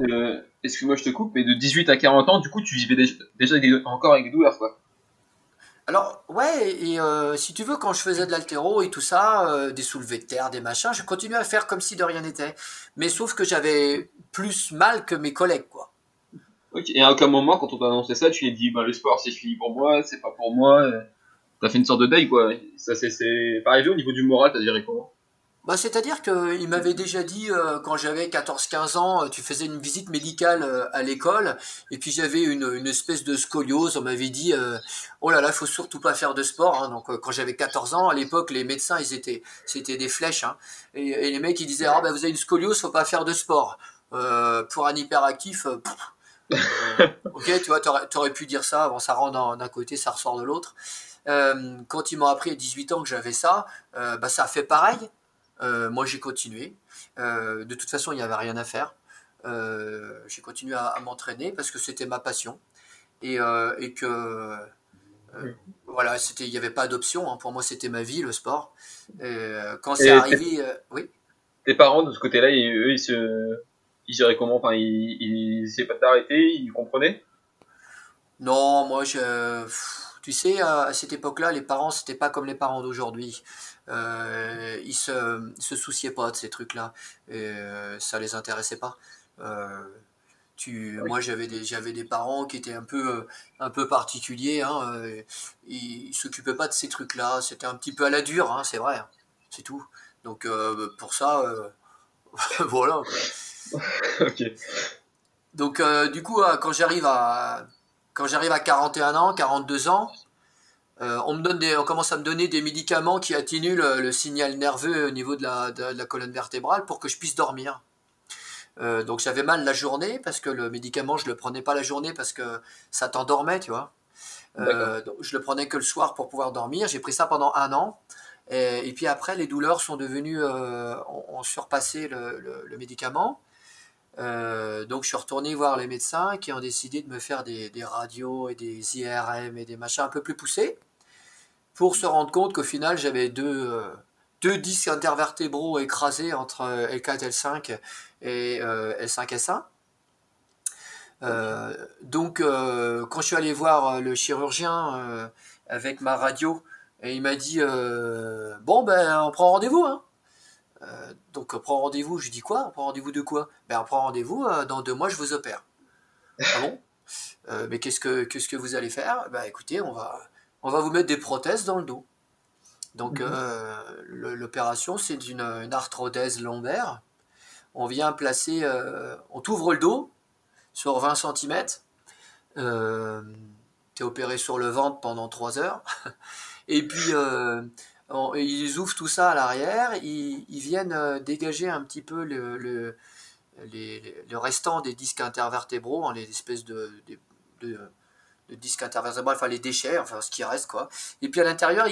S2: excuse-moi je te coupe, mais de 18 à 40 ans, du coup tu vivais déjà, encore avec des douleurs quoi.
S3: Alors ouais, et si tu veux, quand je faisais de l'altéro et tout ça, des soulevés de terre, des machins, je continuais à faire comme si de rien n'était. Mais sauf que j'avais plus mal que mes collègues quoi.
S2: Ok, et à aucun moment quand on t'a annoncé ça, tu t'es dit bah, le sport c'est fini pour moi, c'est pas pour moi t'as fait une sorte de deuil, quoi. Ça, c'est, c'est... Pareil, au niveau du moral, t'as géré comment
S3: bah, c'est-à-dire qu'il m'avait déjà dit, euh, quand j'avais 14-15 ans, euh, tu faisais une visite médicale euh, à l'école, et puis j'avais une, une, espèce de scoliose, on m'avait dit, oh là là, il faut surtout pas faire de sport. Hein. Donc quand j'avais 14 ans, à l'époque, les médecins, ils étaient, c'était des flèches. Hein. Et, les mecs, ils disaient, ah bah, vous avez une scoliose, faut pas faire de sport. pour un hyperactif, ok, tu vois, t'aurais, aurais pu dire ça, bon, ça rentre d'un côté, ça ressort de l'autre. Euh, quand ils m'ont appris à 18 ans que j'avais ça, euh, bah, ça a fait pareil. Euh, moi, j'ai continué. de toute façon, il n'y avait rien à faire. j'ai continué à, m'entraîner parce que c'était ma passion et, et que voilà, il n'y avait pas d'option. Hein. Pour moi, c'était ma vie, le sport. quand c'est arrivé, oui.
S2: Tes parents de ce côté-là, eux, ils se, ils comment? Enfin, ils, ils pas d'arrêter, ils comprenaient?
S3: Non, moi, je tu sais, à cette époque-là, les parents, c'était pas comme les parents d'aujourd'hui. Euh, ils se, se souciaient pas de ces trucs-là. Et euh, ça les intéressait pas. Euh, tu, Moi, j'avais des, j'avais des parents qui étaient un peu, un peu particuliers. Hein, ils s'occupaient pas de ces trucs-là. C'était un petit peu à la dure, hein, c'est vrai. Hein. c'est tout. Donc, pour ça, voilà. ok. Donc, du coup, quand j'arrive à quand j'arrive à 41 ans, 42 ans, euh, on, me donne des, on commence à me donner des médicaments qui atténuent le, signal nerveux au niveau de la, colonne vertébrale pour que je puisse dormir. Euh, donc j'avais mal la journée parce que le médicament je le prenais pas la journée parce que ça t'endormait, tu vois. Euh, donc je le prenais que le soir pour pouvoir dormir. J'ai pris ça pendant un an. Et, puis après, les douleurs sont devenues, ont, surpassé le médicament. Euh, donc je suis retourné voir les médecins qui ont décidé de me faire des, radios et des IRM et des machins un peu plus poussés pour se rendre compte qu'au final j'avais deux, euh, disques intervertébraux écrasés entre L4 L5 et L5 S1. donc quand je suis allé voir le chirurgien avec ma radio, il m'a dit bon ben on prend rendez-vous hein. Euh, donc, prends rendez-vous. Je dis quoi? On prend rendez-vous de quoi? Ben, on prend rendez-vous. Euh, dans deux mois, je vous opère. ah bon? Euh, Mais qu'est-ce que, qu'est-ce que vous allez faire? Ben, écoutez, on va, on va vous mettre des prothèses dans le dos. Donc, mhm. l'opération, c'est une, une, arthrodèse lombaire. On vient placer, on t'ouvre le dos sur 20 cm. tu es opéré sur le ventre pendant 3 heures. Et puis, ils ouvrent tout ça à l'arrière, ils, viennent dégager un petit peu le, restant des disques intervertébraux, hein, les espèces de, disques intervertébraux, enfin les déchets, enfin ce qui reste quoi. Et puis à l'intérieur,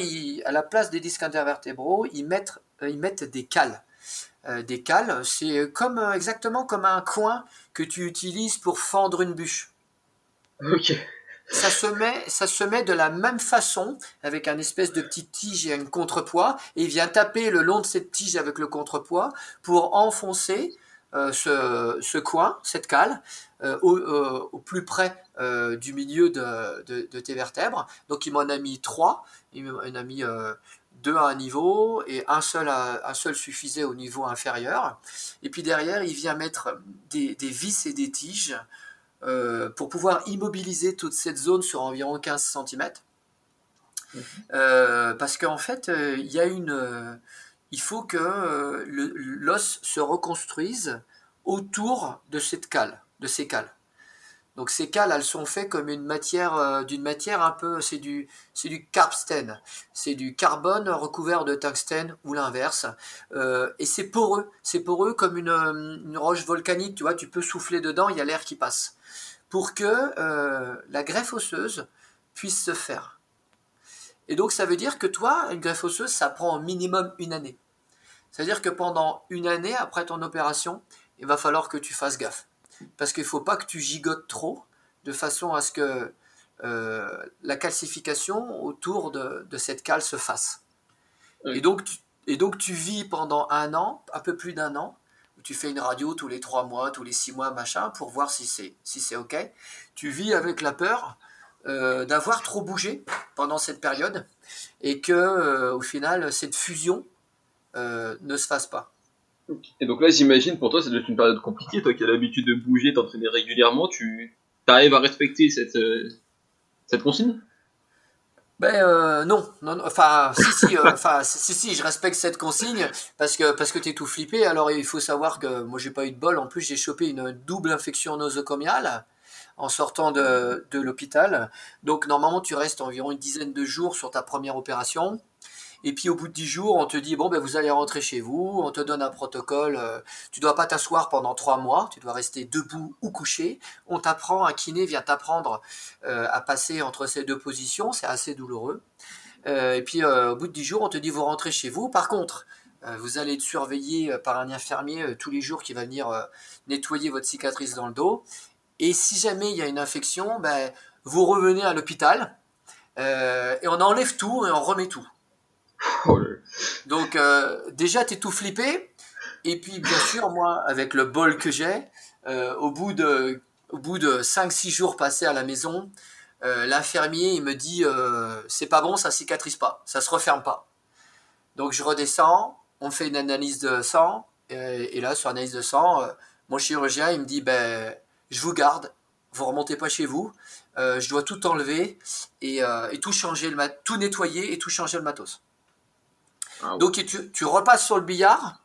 S3: à la place des disques intervertébraux, ils mettent, mettent des cales. Euh, des cales, c'est comme euh, exactement comme un coin que tu utilises pour fendre une bûche.
S2: Ok.
S3: Ça se met, ça se met de la même façon avec un espèce de petite tige et un contrepoids et il vient taper le long de cette tige avec le contrepoids pour enfoncer euh, ce, coin, cette cale, au, au, plus près du milieu de, tes vertèbres. Donc il m'en a mis trois. Il m'en a mis deux à un niveau et un seul suffisait au niveau inférieur. Et puis derrière, il vient mettre des, vis et des tiges euh, pour pouvoir immobiliser toute cette zone sur environ 15 cm. Mhm. Euh, parce qu'en fait, euh, il y a une, il faut que l'os se reconstruise autour de cette cale, de ces cales. Donc ces cales, elles sont faites comme une matière, euh, d'une matière un peu, c'est du, c'est du carbstène, c'est du carbone recouvert de tungstène ou l'inverse, euh, et c'est poreux, c'est poreux comme une, une, roche volcanique, tu vois, tu peux souffler dedans, il y a l'air qui passe, pour que euh, la greffe osseuse puisse se faire. Et donc ça veut dire que toi, une greffe osseuse, ça prend au minimum une année. C'est-à-dire que pendant une année après ton opération, il va falloir que tu fasses gaffe parce qu'il ne faut pas que tu gigotes trop, de façon à ce que euh, la calcification autour de, cette cale se fasse. Et, donc, tu, et donc tu vis pendant un an, un peu plus d'un an, où tu fais une radio tous les trois mois, tous les six mois, machin, pour voir si c'est si c'est ok. Tu vis avec la peur euh, d'avoir trop bougé pendant cette période et que euh, au final cette fusion ne se fasse pas.
S2: Et donc là, j'imagine pour toi, ça doit être une période compliquée. Toi qui as l'habitude de bouger, t'entraîner régulièrement, tu arrives à respecter cette, euh, cette consigne?
S3: Ben euh, non, non, enfin si si, euh, enfin si si, je respecte cette consigne parce que parce que t'es tout flippé. Alors il faut savoir que moi j'ai pas eu de bol. En plus j'ai chopé une double infection nosocomiale en sortant de, de l'hôpital. Donc normalement tu restes environ une dizaine de jours sur ta première opération. Et puis au bout de 10 jours, on te dit, bon, ben, vous allez rentrer chez vous, on te donne un protocole, euh, tu dois pas t'asseoir pendant 3 mois, tu dois rester debout ou couché. On t'apprend, un kiné vient t'apprendre euh, à passer entre ces deux positions, c'est assez douloureux. Euh, et puis au bout de 10 jours, on te dit, vous rentrez chez vous. Par contre, vous allez être surveillé par un infirmier tous les jours qui va venir nettoyer votre cicatrice dans le dos. Et si jamais il y a une infection, ben, vous revenez à l'hôpital et on enlève tout et on remet tout. Oh Donc euh, déjà, tu es tout flippé. Et puis, bien sûr, moi, avec le bol que j'ai, euh, au bout de, de 5-6 jours passés à la maison, euh, l'infirmier, il me dit, c'est pas bon, ça cicatrise pas, ça se referme pas. Donc je redescends, on fait une analyse de sang, et, là, sur l'analyse de sang, mon chirurgien, il me dit, ben, je vous garde, vous remontez pas chez vous, je dois tout enlever et, tout changer, tout nettoyer et tout changer le matos. Ah Donc tu, repasses sur le billard,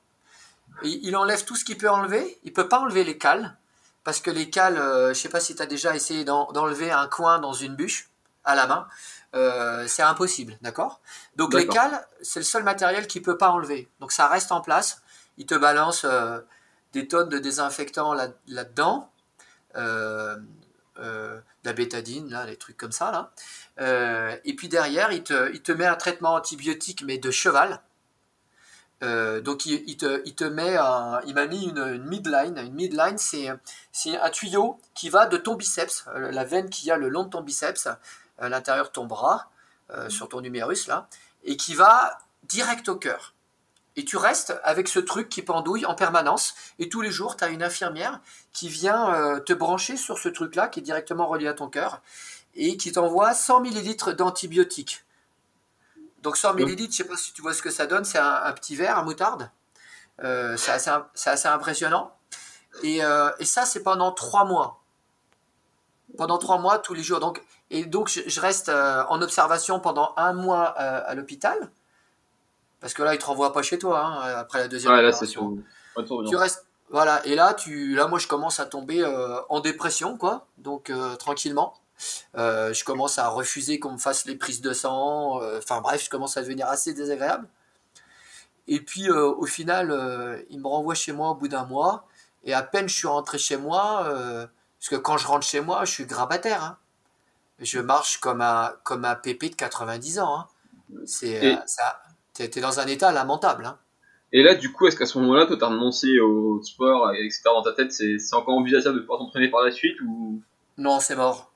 S3: il enlève tout ce qu'il peut enlever, il peut pas enlever les cales, parce que les cales, euh, je sais pas si tu as déjà essayé d'enlever un coin dans une bûche à la main, euh, c'est impossible, d'accord? Donc les cales, c'est le seul matériel qu'il peut pas enlever. Donc ça reste en place, il te balance euh, des tonnes de désinfectants là-dedans, la bétadine, là, les trucs comme ça, là. et puis derrière, il te, il te met un traitement antibiotique, mais de cheval, euh, donc il, te, met il m'a mis une, midline. Une midline, c'est, un tuyau qui va de ton biceps, euh, la veine qui a le long de ton biceps, à l'intérieur de ton bras, euh, mhm. sur ton numérus là, et qui va direct au cœur. Et tu restes avec ce truc qui pendouille en permanence. Et tous les jours, tu as une infirmière qui vient te brancher sur ce truc-là, qui est directement relié à ton cœur, et qui t'envoie 100 millilitres d'antibiotiques donc 100 millilitres, je sais pas si tu vois ce que ça donne, c'est un, petit verre à moutarde. Euh, c'est assez, impressionnant. Euh, et, ça, c'est pendant trois mois. Pendant trois mois, tous les jours. Donc, et donc, je, reste euh, en observation pendant un mois à l'hôpital. Parce que là, ils te renvoient pas chez toi hein, après la deuxième
S2: ouais, là, c'est Tu
S3: restes, voilà. Et là, tu, là, moi, je commence à tomber en dépression, quoi. Donc, tranquillement. Je commence à refuser qu'on me fasse les prises de sang. Enfin bref, je commence à devenir assez désagréable. Et puis au final, il me renvoie chez moi au bout d'un mois. Et à peine je suis rentré chez moi, parce que quand je rentre chez moi, je suis grabataire. Hein. Je marche comme un, comme un pépé de 90 ans. Hein. C'est ça. T'es dans un état lamentable. Hein.
S2: Et là, du coup, est-ce qu'à ce, moment-là, toi, t'as renoncé au sport, etc. dans ta tête C'est encore envisageable de pouvoir t'entraîner par la suite ou?
S3: Non, c'est mort.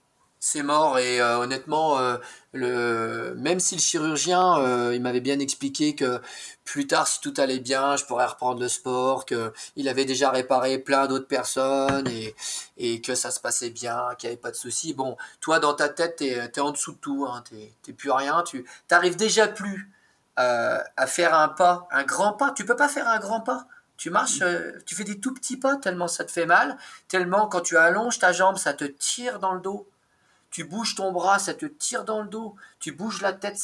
S3: C'est mort et euh, honnêtement, euh, le... même si le chirurgien, euh, il m'avait bien expliqué que plus tard, si tout allait bien, je pourrais reprendre le sport, qu'il avait déjà réparé plein d'autres personnes et, et que ça se passait bien, qu'il n'y avait pas de soucis. Bon, toi, dans ta tête, t'es es en dessous de tout, hein, t'es plus rien, tu t'arrives déjà plus à faire un pas, un grand pas. Tu peux pas faire un grand pas. Tu marches, tu fais des tout petits pas tellement ça te fait mal, tellement quand tu allonges ta jambe, ça te tire dans le dos. Tu bouges ton bras, ça te tire dans le dos. Tu bouges la tête,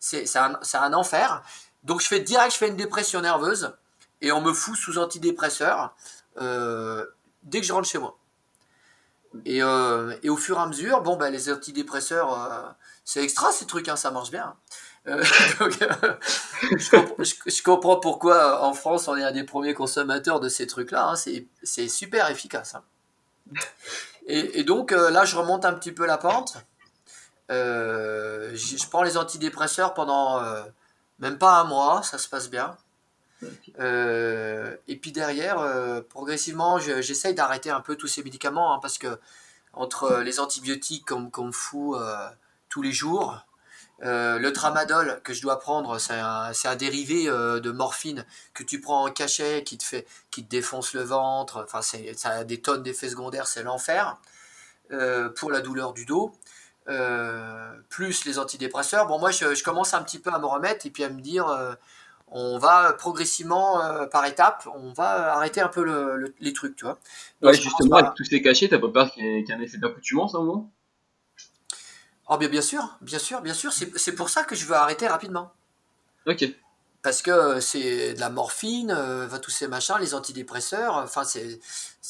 S3: c'est, un, enfer. Donc je fais direct, je fais une dépression nerveuse et on me fout sous antidépresseur euh, dès que je rentre chez moi. Et, et, au fur et à mesure, bon, ben, les antidépresseurs, c'est extra ces trucs, hein, ça marche bien. Euh, euh, je, comprends, pourquoi en France on est un des premiers consommateurs de ces trucs-là. Hein. c'est super efficace. Hein. Et, donc euh, là, je remonte un petit peu la pente. je, prends les antidépresseurs pendant même pas un mois, ça se passe bien. et puis derrière, progressivement, j'essaye d'arrêter un peu tous ces médicaments hein, parce que entre les antibiotiques qu'on me fout tous les jours, euh, le tramadol que je dois prendre, c'est un, dérivé euh, de morphine que tu prends en cachet, qui te fait, qui te défonce le ventre. Enfin, ça a des tonnes d'effets secondaires, c'est l'enfer euh, pour la douleur du dos. plus les antidépresseurs. Bon, moi, je, commence un petit peu à me remettre et puis à me dire, on va progressivement, par étapes, on va arrêter un peu les trucs, tu vois.
S2: ouais, justement, avec tous ces cachets, t'as pas peur qu'il y ait un effet d'accoutumance à un moment
S3: Oh bien, bien sûr, bien sûr, bien sûr. C'est pour ça que je veux arrêter rapidement.
S2: Ok.
S3: Parce que c'est de la morphine, euh, tous ces machins, les antidépresseurs. Enfin, c'est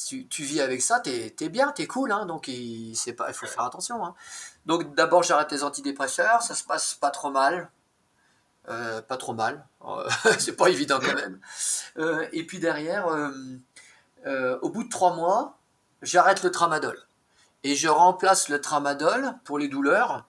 S3: tu, tu, vis avec ça, t'es es bien, t'es cool. Hein, donc il, pas, il faut faire attention. Hein. Donc d'abord j'arrête les antidépresseurs, ça se passe pas trop mal. Euh, pas trop mal. c'est pas évident quand même. Euh, et puis derrière, euh, au bout de trois mois, j'arrête le tramadol et je remplace le tramadol pour les douleurs.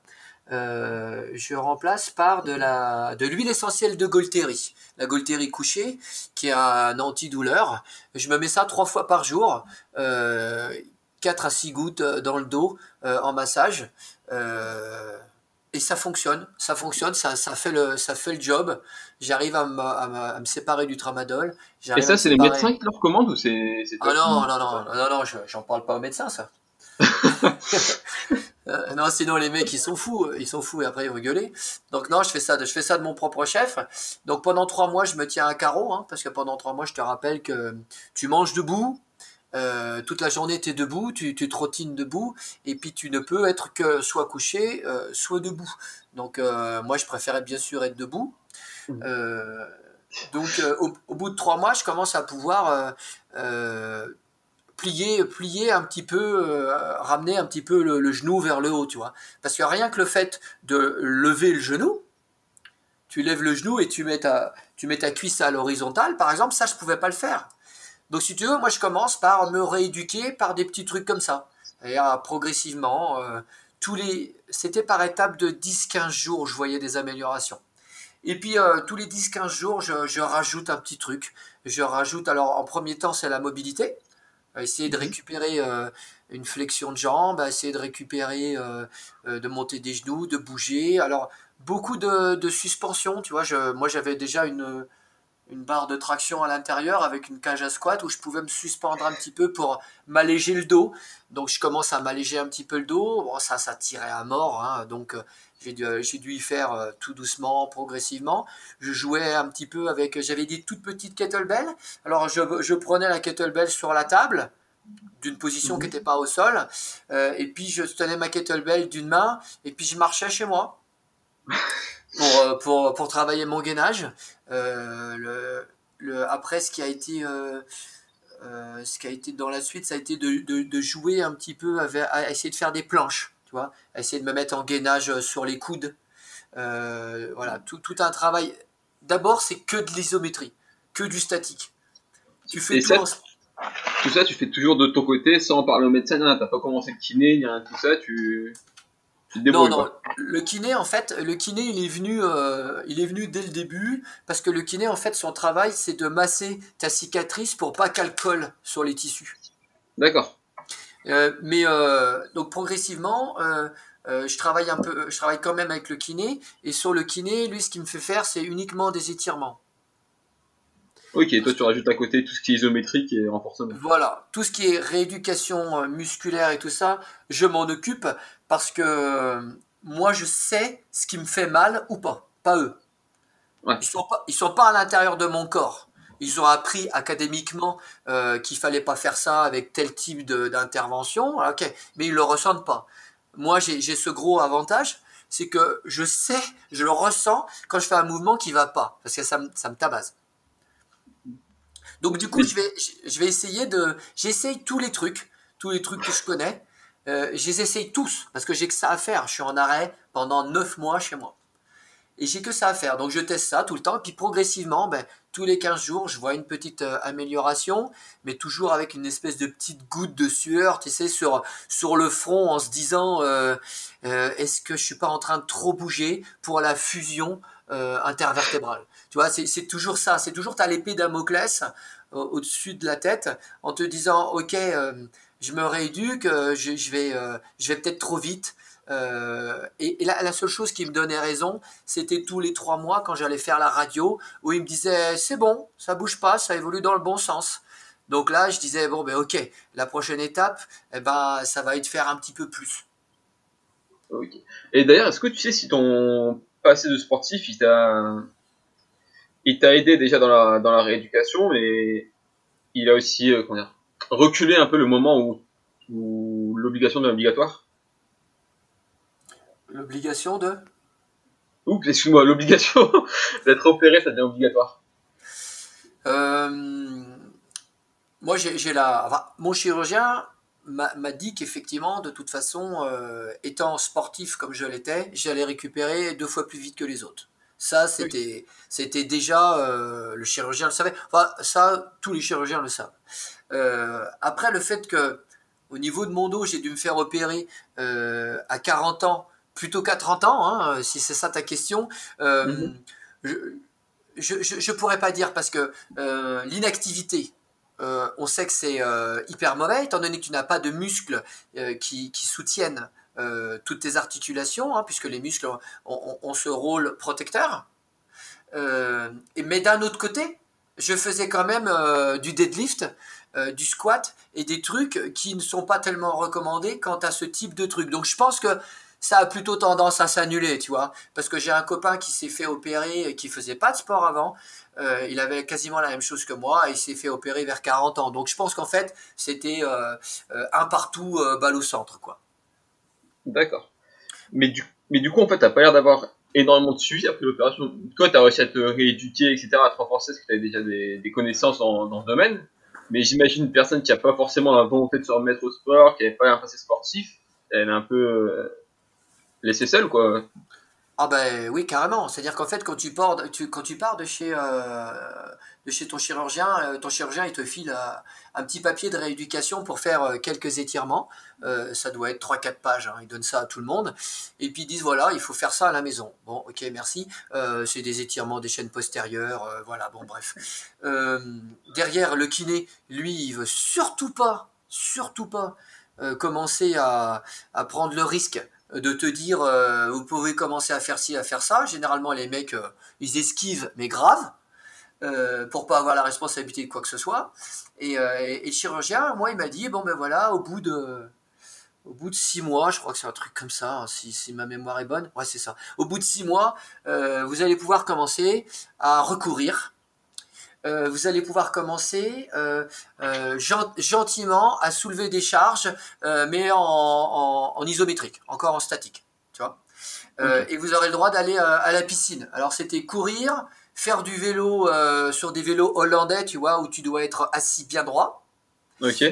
S3: Euh, je remplace par de la de l'huile essentielle de Golteri, la Golteri couchée, qui est un antidouleur. Je me mets ça trois fois par jour, euh, 4 à 6 gouttes dans le dos euh, en massage. Euh, et ça fonctionne, ça fonctionne, ça, ça, fait, le, ça fait le job. J'arrive à, à, me séparer du tramadol.
S2: Et ça, c'est les médecins qui le recommandent ou c'est
S3: Ah non, non, non, non, non, j'en parle pas aux médecins, ça. Euh, non, sinon les mecs ils sont fous, ils sont fous et après ils vont gueuler. Donc non, je fais ça, de, je fais ça de mon propre chef. Donc pendant trois mois, je me tiens à carreau, hein, parce que pendant trois mois, je te rappelle que tu manges debout, euh, toute la journée tu es debout, tu, tu trottines debout, et puis tu ne peux être que soit couché, euh, soit debout. Donc moi, je préférais bien sûr être debout. Mmh. donc au, au, bout de trois mois, je commence à pouvoir plier, plier un petit peu, euh, ramener un petit peu le, genou vers le haut, tu vois. Parce que rien que le fait de lever le genou, tu lèves le genou et tu mets ta, tu mets ta cuisse à l'horizontale, par exemple, ça je pouvais pas le faire. Donc si tu veux, moi je commence par me rééduquer par des petits trucs comme ça. Et progressivement, euh, tous les, c'était par étapes de 10-15 jours, je voyais des améliorations. Et puis euh, tous les 10-15 jours, je, je, rajoute un petit truc. Je rajoute, alors en premier temps, c'est la mobilité essayer de mhm. récupérer euh, une flexion de jambe, essayer de récupérer, euh, euh, de monter des genoux, de bouger. Alors, beaucoup de, de suspension, tu vois. Je, moi, j'avais déjà une, une barre de traction à l'intérieur avec une cage à squat où je pouvais me suspendre un petit peu pour m'alléger le dos. Donc, je commence à m'alléger un petit peu le dos. Bon, ça, ça tirait à mort. Hein. Donc, j'ai dû, j'ai dû y faire tout doucement, progressivement. Je jouais un petit peu avec, j'avais des toutes petites kettlebells. Alors, je, je prenais la kettlebell sur la table d'une position qui n'était mhm. pas au sol. Euh, et puis je tenais ma kettlebell d'une main et puis je marchais chez moi pour, euh, pour, pour travailler mon gainage. Euh, le, le, après, ce qui a été ce qui a été dans la suite, ça a été de, de, jouer un petit peu à essayer de faire des planches. Tu vois, essayer de me mettre en gainage sur les coudes. voilà, tout, tout un travail. D'abord, c'est que de l'isométrie, que du statique.
S2: Tu fais tout, tout ça, tu fais toujours de ton côté sans parler au médecin. T'as pas commencé le kiné, ni rien tout ça. Tu,
S3: tu te débrouilles, non, non. Le kiné, en fait, le kiné, il est venu, euh, il est venu dès le début parce que le kiné, en fait, son travail, c'est de masser ta cicatrice pour pas qu'elle colle sur les tissus.
S2: D'accord.
S3: Euh, mais euh, donc progressivement, je travaille un peu, je travaille quand même avec le kiné et sur le kiné, lui, ce qu'il me fait faire, c'est uniquement des étirements.
S2: Ok, toi tu rajoutes à côté tout ce qui est isométrique et renforcement.
S3: Voilà, tout ce qui est rééducation euh, musculaire et tout ça, je m'en occupe parce que euh, moi je sais ce qui me fait mal ou pas, pas eux. Ils sont pas, ils sont pas à l'intérieur de mon corps. Ils ont appris académiquement euh, qu'il fallait pas faire ça avec tel type d'intervention, ok, mais ils le ressentent pas. Moi j'ai ce gros avantage, c'est que je sais, je le ressens quand je fais un mouvement qui va pas, parce que ça, ça me tabasse. Donc du coup, je vais, je vais essayer de... J'essaye tous les trucs, tous les trucs que je connais. Euh, je les essaye tous, parce que j'ai que ça à faire. Je suis en arrêt pendant 9 mois chez moi. Et j'ai que ça à faire. Donc je teste ça tout le temps. Et puis progressivement, ben, les 15 jours, je vois une petite euh, amélioration, mais toujours avec une espèce de petite goutte de sueur, tu sais, sur, le front en se disant euh, euh, est-ce que je suis pas en train de trop bouger pour la fusion intervertébrale? Tu vois, c'est toujours ça. C'est toujours, tu as l'épée Damoclès au-dessus de la tête en te disant ok, je me rééduque, je vais peut-être trop vite. Euh, et, la, seule chose qui me donnait raison, c'était tous les trois mois quand j'allais faire la radio, où il me disait c'est bon, ça bouge pas, ça évolue dans le bon sens. Donc là, je disais bon ben ok, la prochaine étape, eh ben ça va être faire un petit peu plus.
S2: Et d'ailleurs, est-ce que tu sais si ton passé de sportif, il t'a, il t'a aidé déjà dans la dans la rééducation, et il a aussi euh, reculé un peu le moment où, où l'obligation devient obligatoire?
S3: L'obligation de
S2: Ouh, excuse-moi, l'obligation d'être opéré, ça devient obligatoire.
S3: Euh, moi, j'ai la. mon chirurgien m'a dit qu'effectivement, de toute façon, euh, étant sportif comme je l'étais, j'allais récupérer deux fois plus vite que les autres. Ça, c'était c'était déjà euh, le chirurgien le savait. Enfin, ça, tous les chirurgiens le savent. après, le fait que au niveau de mon dos, j'ai dû me faire opérer à 40 ans plutôt qu'à 30 ans, hein, si c'est ça ta question. Euh, mhm. Je ne pourrais pas dire parce que euh, l'inactivité, euh, on sait que c'est hyper mauvais, étant donné que tu n'as pas de muscles qui, soutiennent toutes tes articulations, hein, puisque les muscles ont, ce rôle protecteur. mais d'un autre côté, je faisais quand même du deadlift, du squat et des trucs qui ne sont pas tellement recommandés quant à ce type de trucs. Donc je pense que ça a plutôt tendance à s'annuler, tu vois. Parce que j'ai un copain qui s'est fait opérer et qui faisait pas de sport avant. Euh, il avait quasiment la même chose que moi et il s'est fait opérer vers 40 ans. Donc je pense qu'en fait, c'était euh, euh, un partout balle au centre, quoi.
S2: D'accord. Mais du, mais du coup, en fait, t'as pas l'air d'avoir énormément de suivi après l'opération. Toi, t'as réussi à te rééduquer, etc., à te renforcer parce que t'avais déjà des, connaissances dans, dans, ce domaine. Mais j'imagine une personne qui a pas forcément la volonté de se remettre au sport, qui avait pas un passé sportif, elle est un peu laisser seul, quoi.
S3: Ah ben oui, carrément. C'est-à-dire qu'en fait, quand tu pars, de chez, euh, de chez ton chirurgien, euh, ton chirurgien, il te file euh, un petit papier de rééducation pour faire quelques étirements. ça doit être 3-4 pages. Hein. Ils donnent ça à tout le monde. Et puis ils disent, voilà, il faut faire ça à la maison. Bon, ok, merci. c'est des étirements des chaînes postérieures. voilà, bon, bref. derrière, le kiné, lui, il veut surtout pas, surtout pas commencer à prendre le risque de te dire euh, vous pouvez commencer à faire ci, à faire ça. Généralement, les mecs, euh, ils esquivent, mais grave, euh, pour pas avoir la responsabilité de quoi que ce soit. Et, le chirurgien, moi, il m'a dit bon ben voilà, au bout de au bout de six mois, je crois que c'est un truc comme ça, hein, si, si, ma mémoire est bonne, ouais c'est ça. Au bout de six mois, vous allez pouvoir commencer à recourir euh, vous allez pouvoir commencer euh, euh, gentiment à soulever des charges, mais en, isométrique, encore en statique. Tu vois Et vous aurez le droit d'aller à la piscine. Alors c'était courir, faire du vélo sur des vélos hollandais, tu vois, où tu dois être assis bien droit.
S2: Ok.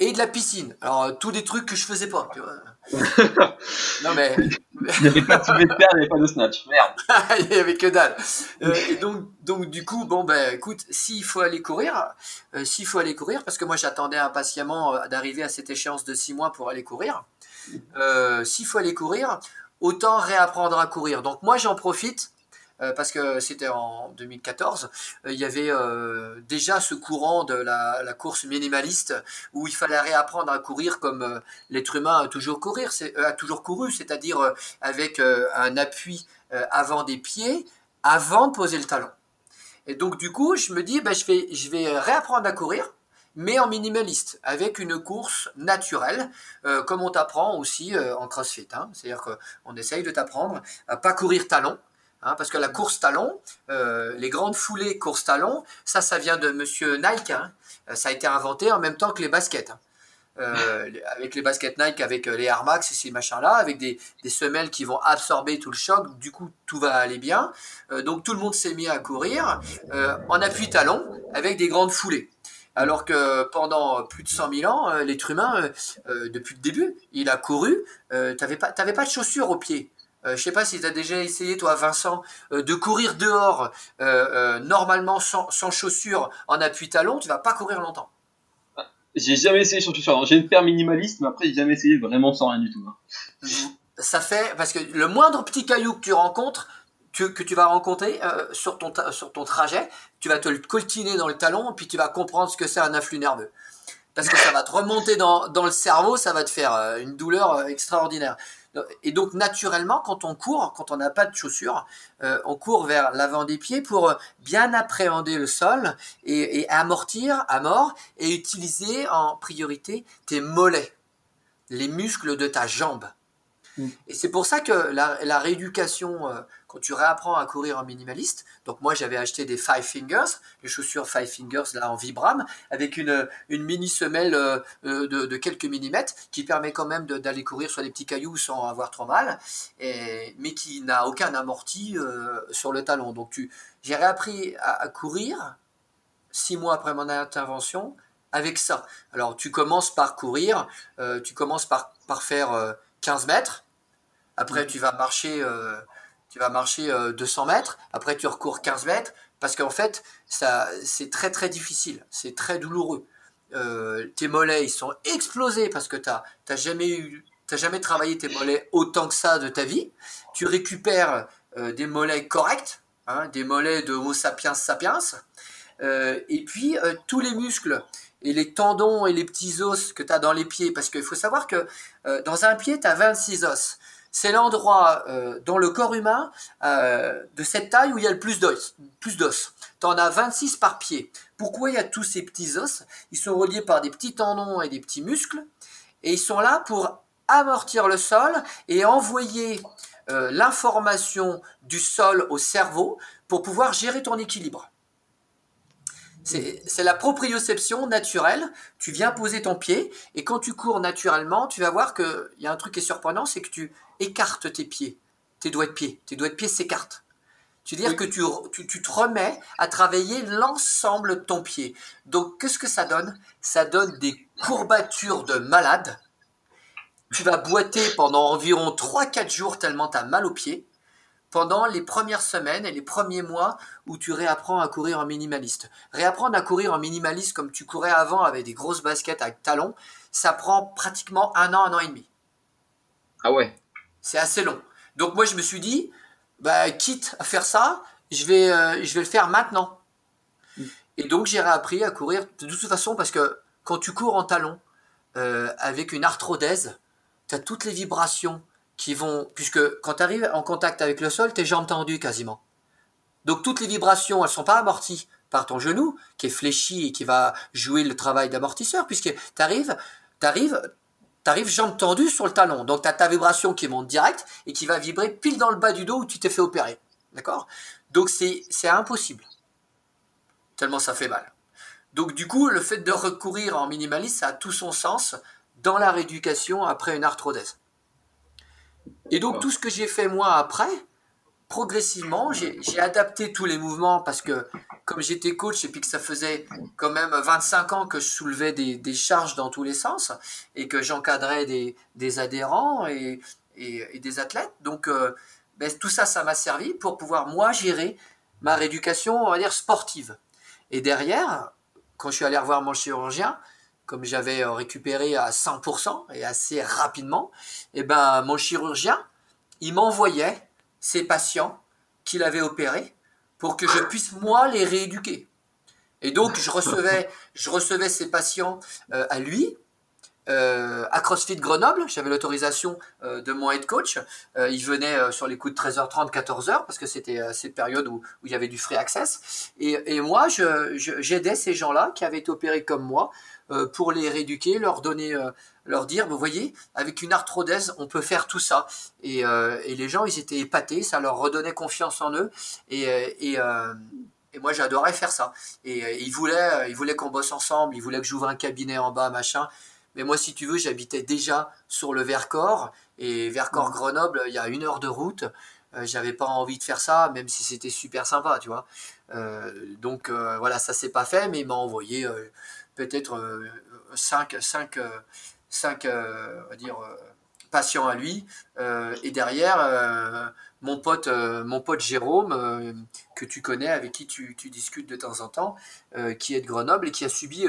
S3: Et de la piscine. Alors tous des trucs que je faisais pas. Tu vois non mais.
S2: il n'y avait pas de il n'y avait pas de snatch. Merde.
S3: il n'y avait que dalle. Euh, et donc, donc du coup, bon ben, écoute, s'il faut aller courir, euh, s'il faut aller courir, parce que moi j'attendais impatiemment euh, d'arriver à cette échéance de six mois pour aller courir. s'il faut aller courir, autant réapprendre à courir. Donc moi j'en profite parce que c'était en 2014, euh, il y avait euh, déjà ce courant de la, course minimaliste où il fallait réapprendre à courir comme l'être humain a toujours, courir, a toujours couru, c'est-à-dire avec un appui avant des pieds avant de poser le talon. Et donc du coup, je me dis, ben, je, vais, je vais réapprendre à courir, mais en minimaliste, avec une course naturelle, comme on t'apprend aussi en CrossFit. Hein. C'est-à-dire qu'on essaye de t'apprendre à pas courir talon, Hein, parce que la course talon, euh, les grandes foulées course talon, ça, ça vient de Monsieur Nike. Hein. Euh, ça a été inventé en même temps que les baskets. Hein. Euh, avec les baskets Nike, avec les Air Max et ces machins-là, avec des, semelles qui vont absorber tout le choc, du coup tout va aller bien. donc tout le monde s'est mis à courir en appui talon avec des grandes foulées. Alors que pendant plus de 100 000 ans, l'être humain, depuis le début, il a couru, tu n'avais pas, pas de chaussures aux pieds. Je euh, je sais pas si tu as déjà essayé, toi, Vincent, euh, de courir dehors euh, normalement sans, chaussures en appui talon, tu vas pas courir longtemps.
S2: J'ai jamais essayé sans chaussures. J'ai une paire minimaliste, mais après, j'ai jamais essayé vraiment sans rien du tout. Hein.
S3: Ça fait, parce que le moindre petit caillou que tu rencontres, que tu vas rencontrer sur, ton sur ton trajet, tu vas te le coltiner dans le talon, puis tu vas comprendre ce que c'est un influx nerveux. Parce que ça va te remonter dans, dans le cerveau, ça va te faire une douleur extraordinaire. Et donc naturellement, quand on court, quand on n'a pas de chaussures, euh, on court vers l'avant des pieds pour euh, bien appréhender le sol et, amortir à mort et utiliser en priorité tes mollets, les muscles de ta jambe. Mm. Et c'est pour ça que la, rééducation, euh, quand tu réapprends à courir en minimaliste, donc moi j'avais acheté des Five Fingers, les chaussures Five Fingers là en Vibram, avec une, une mini semelle euh, euh, de, quelques millimètres qui permet quand même d'aller courir sur des petits cailloux sans avoir trop mal, et, mais qui n'a aucun amorti sur le talon. Donc tu, j'ai réappris à, courir six mois après mon intervention avec ça. Alors tu commences par courir, tu commences par, par faire 15 mètres, après, tu vas marcher, euh, tu vas marcher 200 euh, mètres. Après, tu recours 15 mètres. Parce qu'en fait, ça, c'est très très difficile. C'est très douloureux. Euh, tes mollets, sont explosés parce que tu n'as jamais eu, jamais travaillé tes mollets autant que ça de ta vie. Tu récupères des mollets corrects, hein, des mollets de Homo sapiens sapiens. et puis, tous les muscles et les tendons et les petits os que tu as dans les pieds, parce qu'il faut savoir que dans un pied, tu as 26 os c'est l'endroit euh, dans le corps humain euh, de cette taille où il y a le plus d'os. Plus d'os. Tu en as 26 par pied. Pourquoi il y a tous ces petits os? Ils sont reliés par des petits tendons et des petits muscles. Et ils sont là pour amortir le sol et envoyer euh, l'information du sol au cerveau pour pouvoir gérer ton équilibre. C'est la proprioception naturelle. Tu viens poser ton pied et quand tu cours naturellement, tu vas voir qu'il y a un truc qui est surprenant, c'est que tu écarte tes pieds, tes doigts de pied. Tes doigts de pied s'écartent. Tu veux dire que tu, tu, te remets à travailler l'ensemble de ton pied. Donc, qu'est-ce que ça donne? Ça donne des courbatures de malade. Tu vas boiter pendant environ 3-4 jours tellement tu as mal aux pieds. Pendant les premières semaines et les premiers mois où tu réapprends à courir en minimaliste. Réapprendre à courir en minimaliste comme tu courais avant avec des grosses baskets avec talons, ça prend pratiquement un an, un an et demi.
S2: Ah ouais
S3: c'est assez long. Donc moi je me suis dit, bah, quitte à faire ça, je vais, euh, je vais le faire maintenant. Mm. Et donc j'ai réappris à courir de toute façon parce que quand tu cours en talon euh, avec une arthrodèse, tu as toutes les vibrations qui vont, puisque quand tu arrives en contact avec le sol, tes jambes tendues quasiment. Donc toutes les vibrations, elles sont pas amorties par ton genou qui est fléchi et qui va jouer le travail d'amortisseur, puisque tu arrives, arrives, tu arrives jambes tendues sur le talon. Donc tu as ta vibration qui monte direct et qui va vibrer pile dans le bas du dos où tu t'es fait opérer. D'accord? Donc c'est impossible. Tellement ça fait mal. Donc du coup, le fait de recourir en minimaliste, ça a tout son sens dans la rééducation après une arthrodèse. Et donc tout ce que j'ai fait moi après, progressivement, j'ai adapté tous les mouvements parce que comme j'étais coach et puis que ça faisait quand même 25 ans que je soulevais des, charges dans tous les sens et que j'encadrais des, adhérents et, des athlètes. Donc euh, ben, tout ça, ça m'a servi pour pouvoir moi gérer ma rééducation, on va dire, sportive. Et derrière, quand je suis allé revoir mon chirurgien, comme j'avais euh, récupéré à 100% et assez rapidement, et eh ben mon chirurgien, il m'envoyait ses patients qu'il avait opérés pour que je puisse moi les rééduquer. Et donc je recevais, je recevais ces patients euh, à lui, euh, à CrossFit Grenoble. J'avais l'autorisation de mon head coach. il venait sur les coups de 13h30, 14h parce que c'était cette période où, il y avait du free access. Et, moi, j'aidais ces gens-là qui avaient été opérés comme moi pour les rééduquer, leur donner leur dire, vous voyez, avec une arthrodèse, on peut faire tout ça. Et, euh, et, les gens, ils étaient épatés, ça leur redonnait confiance en eux. Et, euh, et, euh, et moi, j'adorais faire ça. Et, ils voulaient, ils voulaient qu'on bosse ensemble, ils voulaient que j'ouvre un cabinet en bas, machin. Mais moi, si tu veux, j'habitais déjà sur le Vercors. Et Vercors mmh. Grenoble, il y a une heure de route. J'avais pas envie de faire ça, même si c'était super sympa, tu vois. donc voilà, ça s'est pas fait, mais il m'a envoyé peut-être 5, 5, cinq euh, dire, euh, patients à lui. Euh, et derrière, mon pote, mon pote Jérôme, que tu connais, avec qui tu, discutes de temps en temps, qui est de Grenoble et qui a subi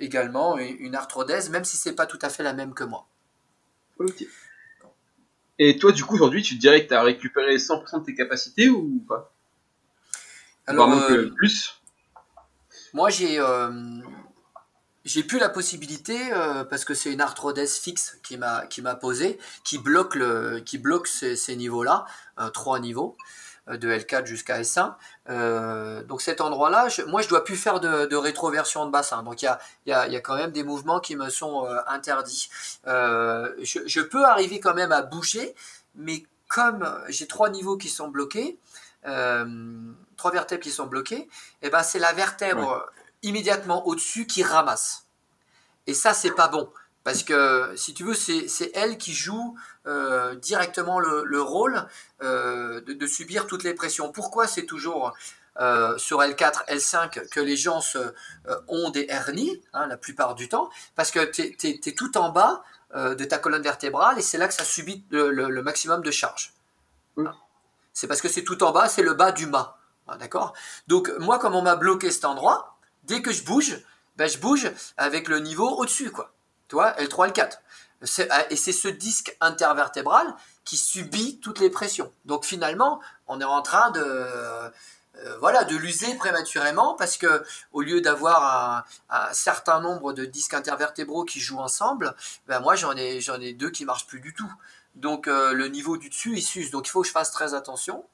S3: également une arthrodèse, même si c'est pas tout à fait la même que moi.
S2: Ok. Et toi, du coup, aujourd'hui, tu dirais que tu as récupéré 100% de tes capacités ou pas?
S3: Alors, plus? Moi, j'ai j'ai plus la possibilité euh, parce que c'est une arthrodèse fixe qui m'a qui m'a posé, qui bloque le qui bloque ces, ces niveaux-là, euh, trois niveaux euh, de L4 jusqu'à S1. Euh, donc cet endroit-là, moi je dois plus faire de, de rétroversion de bassin. Donc il y a, y, a, y a quand même des mouvements qui me sont interdits. Je, je, peux arriver quand même à bouger, mais comme j'ai trois niveaux qui sont bloqués, trois vertèbres qui sont bloquées, et eh ben c'est la vertèbre immédiatement au-dessus qui ramasse. Et ça, c'est pas bon. Parce que, si tu veux, c'est elle qui joue euh, directement le, rôle euh, de, subir toutes les pressions. Pourquoi c'est toujours euh, sur L4, L5 que les gens ont des hernies, hein, la plupart du temps? Parce que tu es, tout en bas de ta colonne vertébrale et c'est là que ça subit le, maximum de charge. C'est parce que c'est tout en bas, c'est le bas du mât. Hein, d'accord? Donc, moi, comme on m'a bloqué cet endroit, dès que je bouge, ben je bouge avec le niveau au-dessus, quoi. Tu vois, L3, L4. Ah, et c'est ce disque intervertébral qui subit toutes les pressions. Donc finalement, on est en train de, euh, voilà, de l'user prématurément parce que au lieu d'avoir un, certain nombre de disques intervertébraux qui jouent ensemble, ben moi j'en ai, j'en deux qui marchent plus du tout. Donc euh, le niveau du dessus il s'use. Donc il faut que je fasse très attention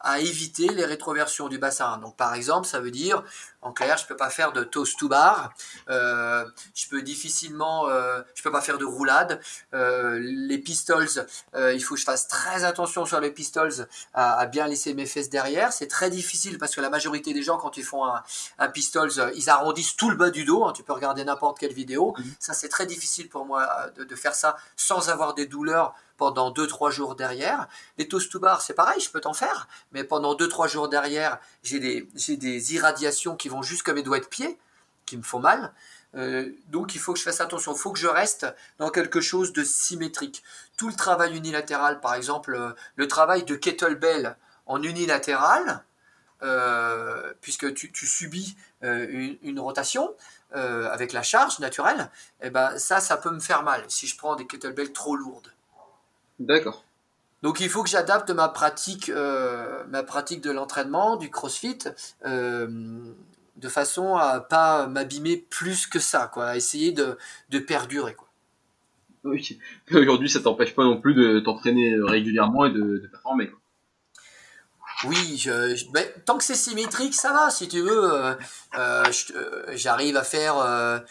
S3: à éviter les rétroversions du bassin. Donc par exemple, ça veut dire, en clair, je peux pas faire de toast to bar, euh, je peux difficilement, euh, je peux pas faire de roulade. Euh, les pistols, euh, il faut que je fasse très attention sur les pistols à, à bien laisser mes fesses derrière. C'est très difficile parce que la majorité des gens, quand ils font un, un pistols, ils arrondissent tout le bas du dos. Hein. tu peux regarder n'importe quelle vidéo. Mhm. Ça, c'est très difficile pour moi de, de faire ça sans avoir des douleurs pendant 2-3 jours derrière. Les toast to bar, c'est pareil, je peux t'en faire, mais pendant 2-3 jours derrière, j'ai des, des irradiations qui vont jusqu'à mes doigts de pied, qui me font mal. Euh, donc il faut que je fasse attention, il faut que je reste dans quelque chose de symétrique. Tout le travail unilatéral, par exemple, euh, le travail de kettlebell en unilatéral, euh, puisque tu, subis une, rotation avec la charge naturelle, eh ben ça, ça peut me faire mal si je prends des kettlebells trop lourdes.
S2: D'accord.
S3: Donc il faut que j'adapte ma pratique, euh, ma pratique de l'entraînement, du CrossFit, euh, de façon à pas m'abîmer plus que ça, quoi, à essayer de, de perdurer, quoi.
S2: Oui. Aujourd'hui, ça t'empêche pas non plus de t'entraîner régulièrement et de, performer.
S3: Oui, je, ben, tant que c'est symétrique, ça va. Si tu veux, euh, j'arrive à faire,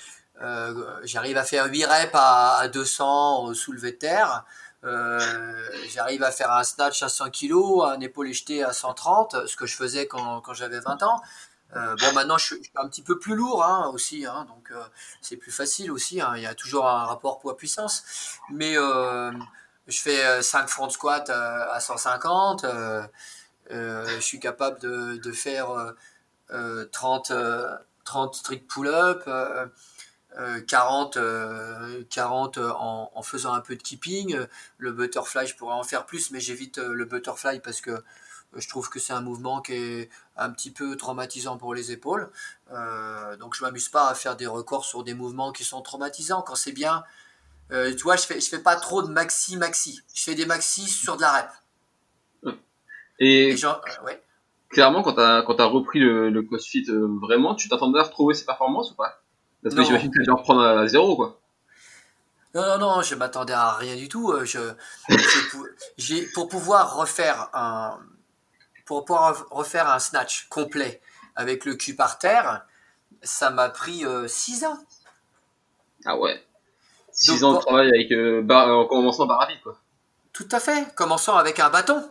S3: j'arrive à faire 8 reps à, à 200 au soulevé de terre. Euh, j'arrive à faire un snatch à 100 kg, un épaulé jeté à 130, ce que je faisais quand, quand j'avais 20 ans. Euh, bon, maintenant je suis un petit peu plus lourd hein, aussi, hein, donc euh, c'est plus facile aussi. Hein, il y a toujours un rapport poids-puissance, mais je fais 5 front squats à 150. je suis capable de, de faire 30, 30 strict pull-up. 40, 40 en, en, faisant un peu de keeping. Le butterfly, je pourrais en faire plus, mais j'évite le butterfly parce que je trouve que c'est un mouvement qui est un petit peu traumatisant pour les épaules. Euh, donc je m'amuse pas à faire des records sur des mouvements qui sont traumatisants. Quand c'est bien, euh, tu vois, je fais, je fais pas trop de maxi maxi. Je fais des maxi sur de la rep.
S2: Et, genre, euh, clairement, quand tu as repris le, le CrossFit vraiment, tu t'attendais à retrouver ces performances ou pas? Parce que j'imagine que tu vas reprendre à zéro, quoi.
S3: Non, non, non, je m'attendais à rien du tout. Je, j'ai, pour pouvoir refaire un, pour pouvoir refaire un snatch complet avec le cul par terre, ça m'a pris 6 euh, ans.
S2: Ah ouais 6 ans de travail avec, euh, en commençant par rapide, quoi.
S3: Tout à fait, commençant avec un bâton.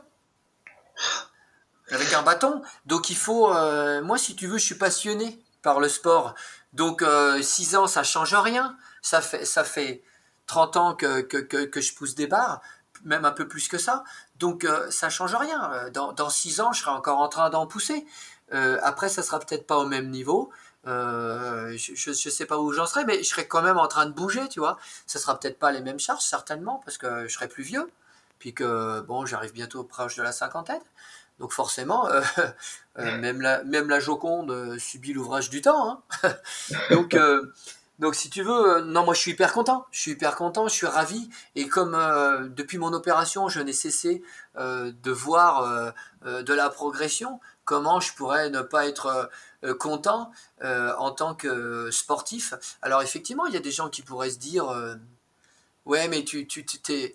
S3: avec un bâton. Donc il faut, euh, moi si tu veux, je suis passionné par le sport. Donc 6 ans, ça change rien. Ça fait, ça fait 30 ans que, que, que je pousse des barres même un peu plus que ça. Donc euh, ça change rien. Euh, dans, dans six ans, je serai encore en train d'en pousser. Euh, après, ça sera peut-être pas au même niveau. je, ne sais pas où j'en serai, mais je serai quand même en train de bouger, tu vois. Ça sera peut-être pas les mêmes charges, certainement, parce que je serai plus vieux, puis que bon, j'arrive bientôt proche de la cinquantaine. Donc forcément, même la même la Joconde subit l'ouvrage du temps. Hein. Donc donc si tu veux, euh, non, moi je suis hyper content. Je suis hyper content, je suis ravi. Et comme euh, depuis mon opération, je n'ai cessé euh, de voir de la progression, comment je pourrais ne pas être content en tant que sportif? Alors effectivement, il y a des gens qui pourraient se dire, ouais, mais tu, tu t'es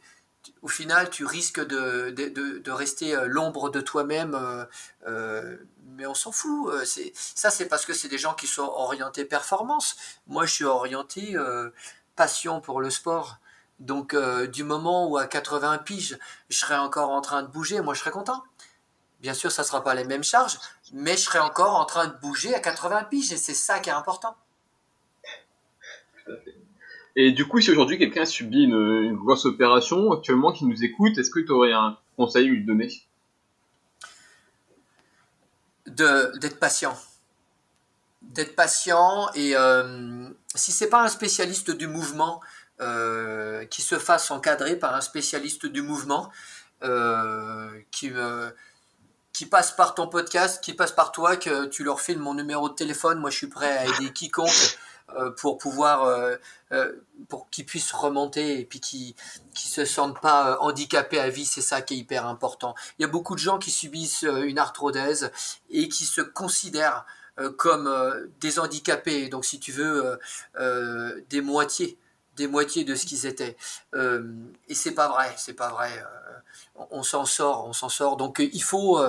S3: au final, tu risques de, de, de, rester l'ombre de toi-même, mais on s'en fout. ça, c'est parce que c'est des gens qui sont orientés performance. Moi, je suis orienté passion pour le sport. Donc, du moment où à 80 piges, je serai encore en train de bouger, moi, je serai content. Bien sûr, ça ne sera pas les mêmes charges, mais je serai encore en train de bouger à 80 piges, et c'est ça qui est important.
S2: Et du coup, si aujourd'hui quelqu'un subit une, grosse opération actuellement qui nous écoute, est-ce que tu aurais un conseil à lui donner?
S3: D'être patient. D'être patient et euh, si c'est pas un spécialiste du mouvement, euh, qui se fasse encadrer par un spécialiste du mouvement, euh, qui, qui passe par ton podcast, qui passe par toi, que tu leur files mon numéro de téléphone. Moi, je suis prêt à aider quiconque pour pouvoir euh, euh, pour qu'ils puissent remonter et puis qu'ils qui se sentent pas handicapés à vie, c'est ça qui est hyper important. Il y a beaucoup de gens qui subissent une arthrodèse et qui se considèrent comme des handicapés, donc si tu veux des moitiés des moitiés de ce qu'ils étaient. et c'est pas vrai, c'est pas vrai. on s'en sort, on s'en sort. Donc il faut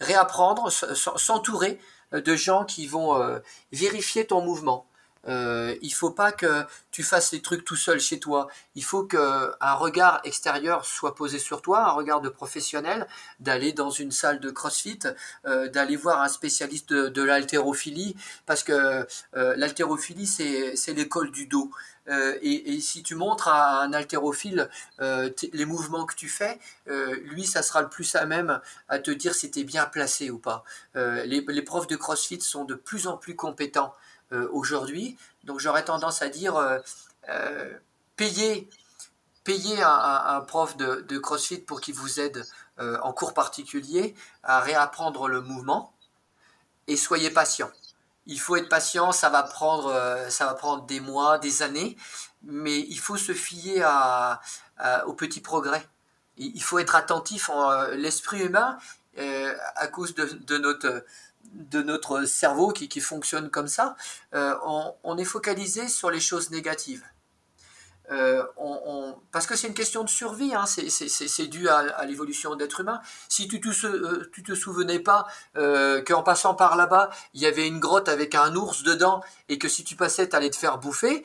S3: réapprendre, s'entourer de gens qui vont vérifier ton mouvement, euh, il faut pas que tu fasses les trucs tout seul chez toi. Il faut que un regard extérieur soit posé sur toi, un regard de professionnel, d'aller dans une salle de CrossFit, euh, d'aller voir un spécialiste de, l'haltérophilie, parce que euh, l'haltérophilie c'est l'école du dos. Euh, et, si tu montres à un haltérophile les mouvements que tu fais, lui, ça sera le plus à même à te dire si tu es bien placé ou pas. les, les profs de CrossFit sont de plus en plus compétents euh, aujourd'hui. Donc j'aurais tendance à dire euh, euh, payer, payer un, prof de, CrossFit pour qu'il vous aide en cours particulier à réapprendre le mouvement et soyez patient. Il faut être patient, ça va prendre, ça va prendre des mois, des années, mais il faut se fier aux petits progrès. Il, faut être attentif. L'esprit humain, à cause de, notre, de notre cerveau qui, qui fonctionne comme ça, euh, on, on, est focalisé sur les choses négatives. Euh, parce que c'est une question de survie, hein, c'est dû à, l'évolution d'être humain. Si tu te, euh, souvenais pas euh, qu'en passant par là-bas, il y avait une grotte avec un ours dedans et que si tu passais, tu allais te faire bouffer,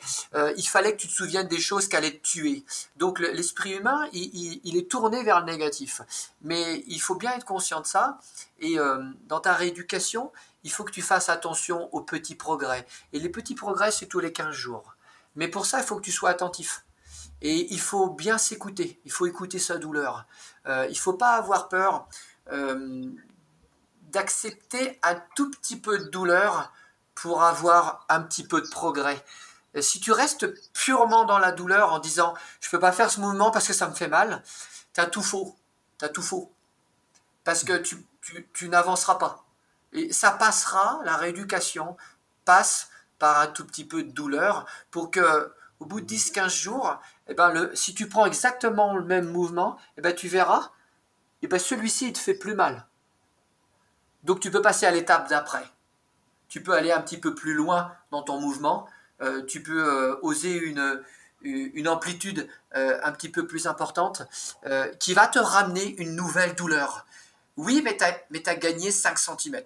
S3: il fallait que tu te souviennes des choses qui te tuer. Donc l'esprit humain, il, il, est tourné vers le négatif. Mais il faut bien être conscient de ça. Et dans ta rééducation, il faut que tu fasses attention aux petits progrès. Et les petits progrès, c'est tous les 15 jours. Mais pour ça, il faut que tu sois attentif. Et il faut bien s'écouter, il faut écouter sa douleur. Euh, il ne faut pas avoir peur euh, d'accepter un tout petit peu de douleur pour avoir un petit peu de progrès. si tu restes purement dans la douleur en disant je ne peux pas faire ce mouvement parce que ça me fait mal, tu as tout faux. Tu as tout faux. Parce que tu, tu n'avanceras pas. Et ça passera, la rééducation passe par un tout petit peu de douleur pour que au bout de 10-15 jours, eh ben si tu prends exactement le même mouvement, eh ben tu verras, eh ben celui-ci il te fait plus mal. Donc tu peux passer à l'étape d'après. Tu peux aller un petit peu plus loin dans ton mouvement. Euh, tu peux euh, oser une, amplitude euh, un petit peu plus importante qui va te ramener une nouvelle douleur. Oui, mais tu as, gagné 5 cm.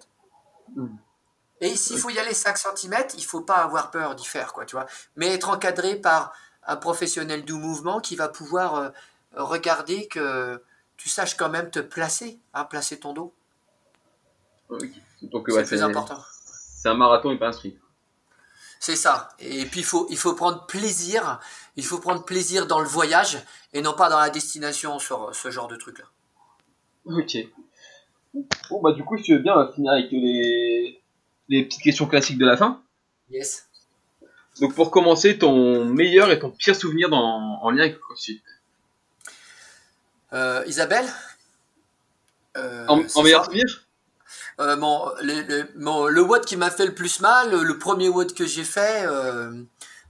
S3: Et s'il faut y aller 5 cm, il faut pas avoir peur d'y faire, quoi, tu vois. Mais être encadré par un professionnel du mouvement qui va pouvoir euh, regarder que tu saches quand même te placer, hein, placer ton dos.
S2: Donc, c'est plus important. C'est un marathon et pas un sprint.
S3: C'est ça. Et puis il faut, il faut prendre plaisir. Il faut prendre plaisir dans le voyage et non pas dans la destination sur ce genre de truc là.
S2: Ok. Bon bah du coup si tu veux bien on va finir avec les les petites questions classiques de la fin.
S3: Yes.
S2: Donc pour commencer, ton meilleur et ton pire souvenir dans, en lien avec le CrossFit
S3: euh, Isabelle
S2: euh, En, meilleur souvenir?
S3: Euh, bon, le WOD qui m'a fait le plus mal, le premier WOD que j'ai fait,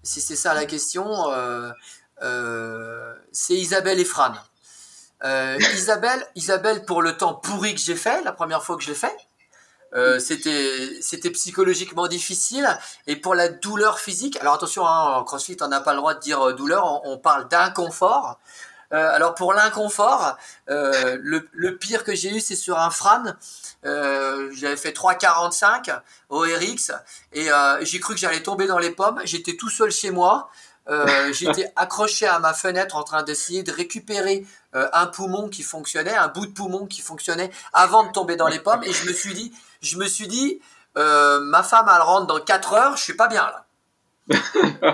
S3: si c'est ça la question, c'est Isabelle et Fran. Isabelle, Isabelle pour le temps pourri que j'ai fait, la première fois que je l'ai fait. Euh, c'était c'était psychologiquement difficile. Et pour la douleur physique alors attention hein, en CrossFit on n'a pas le droit de dire euh, douleur on, parle d'inconfort. Euh, alors pour l'inconfort le, le, pire que j'ai eu c'est sur un Fran. J'avais fait 3,45 au RX et j'ai cru que j'allais tomber dans les pommes. J'étais tout seul chez moi. J'étais accroché à ma fenêtre en train d'essayer de récupérer un poumon qui fonctionnait, un bout de poumon qui fonctionnait avant de tomber dans les pommes. Et je me suis dit, je me suis dit, euh, ma femme, elle rentre dans 4 heures, je suis pas bien là.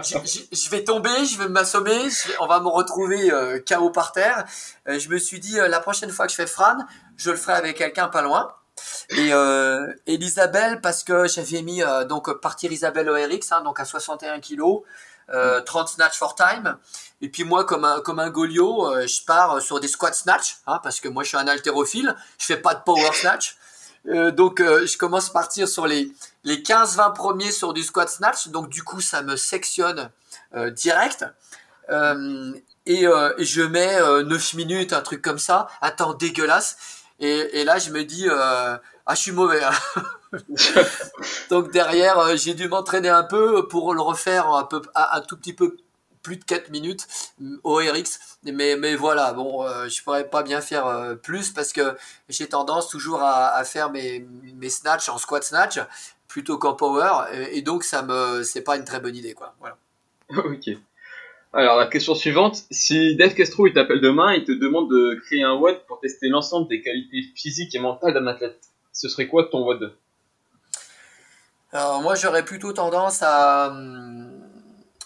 S3: je, vais tomber, je vais m'assommer, on va me retrouver euh, KO par terre. Euh, je me suis dit, la prochaine fois que je fais Fran, je le ferai avec quelqu'un pas loin. Et Elisabelle, parce que j'avais mis donc partir Isabelle ORX, hein, donc à 61 kilos, 30 snatch for time. Et puis moi, comme un, comme un Golio, je pars sur des squat snatch, hein, parce que moi je suis un haltérophile, je fais pas de power snatch. Euh, donc euh, je commence à partir sur les, les 15-20 premiers sur du squat snatch. Donc du coup ça me sectionne euh, direct. Et, et, je mets 9 minutes, un truc comme ça, un temps dégueulasse. Et, et là je me dis, ah je suis mauvais. Hein. donc derrière j'ai dû m'entraîner un peu pour le refaire un, peu, un tout petit peu plus de 4 minutes au RX. Mais, mais voilà, bon, euh, je pourrais pas bien faire euh, plus parce que j'ai tendance toujours à, faire mes, mes snatchs en squat snatch plutôt qu'en power. Et, donc, ça me, c'est pas une très bonne idée, quoi. Voilà.
S2: ok. Alors, la question suivante. Si Dave Castro il t'appelle demain et te demande de créer un WOD pour tester l'ensemble des qualités physiques et mentales d'un athlète, ce serait quoi ton WOD?
S3: Alors, moi, j'aurais plutôt tendance à. Hum,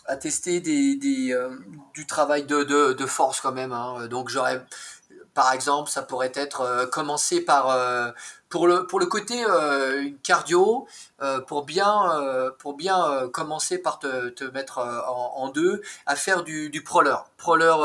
S3: à tester des, des euh, du travail de, de, de, force quand même. Hein. Donc j'aurais, par exemple, ça pourrait être euh, commencer par euh, pour le pour le côté cardio, pour bien pour bien commencer par te, te mettre en, deux, à faire du, du proler, proler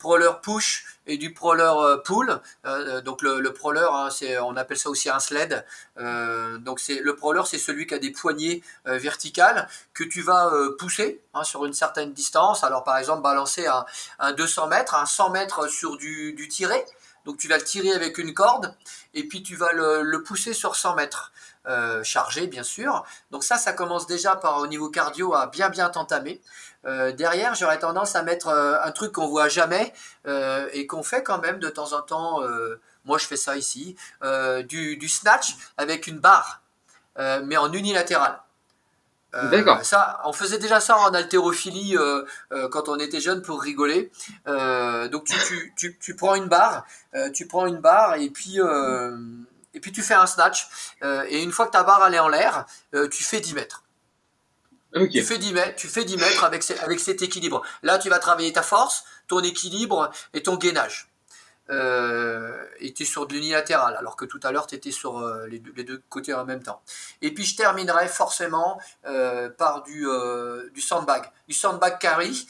S3: proler push et du proler euh, pull. Euh, donc le, le proler, hein, on appelle ça aussi un sled. Euh, donc c'est le proler, c'est celui qui a des poignées verticales que tu vas pousser hein, sur une certaine distance. Alors par exemple balancer un, un 200 mètres, un 100 mètres sur du, du tiré. Donc tu vas le tirer avec une corde et puis tu vas le, pousser sur 100 mètres. Euh, chargé bien sûr. Donc ça, ça commence déjà par au niveau cardio à bien bien t'entamer. Euh, derrière, j'aurais tendance à mettre euh, un truc qu'on voit jamais et qu'on fait quand même de temps en temps. moi, je fais ça ici, du, snatch avec une barre, mais en unilatéral. D'accord. Ça, on faisait déjà ça en haltérophilie quand on était jeune pour rigoler. donc tu, tu, tu, tu, prends une barre, tu prends une barre et puis et puis tu fais un snatch, euh, et une fois que ta barre elle est en l'air, euh, tu fais 10 mètres. Tu fais 10 mètres, tu fais 10 mètres avec, avec cet équilibre. Là, tu vas travailler ta force, ton équilibre et ton gainage euh, était sur de l'unilatéral, alors que tout à l'heure, tu étais sur euh, les, deux, côtés en même temps. Et puis, je terminerai forcément euh, par du, euh, du sandbag, du sandbag carry,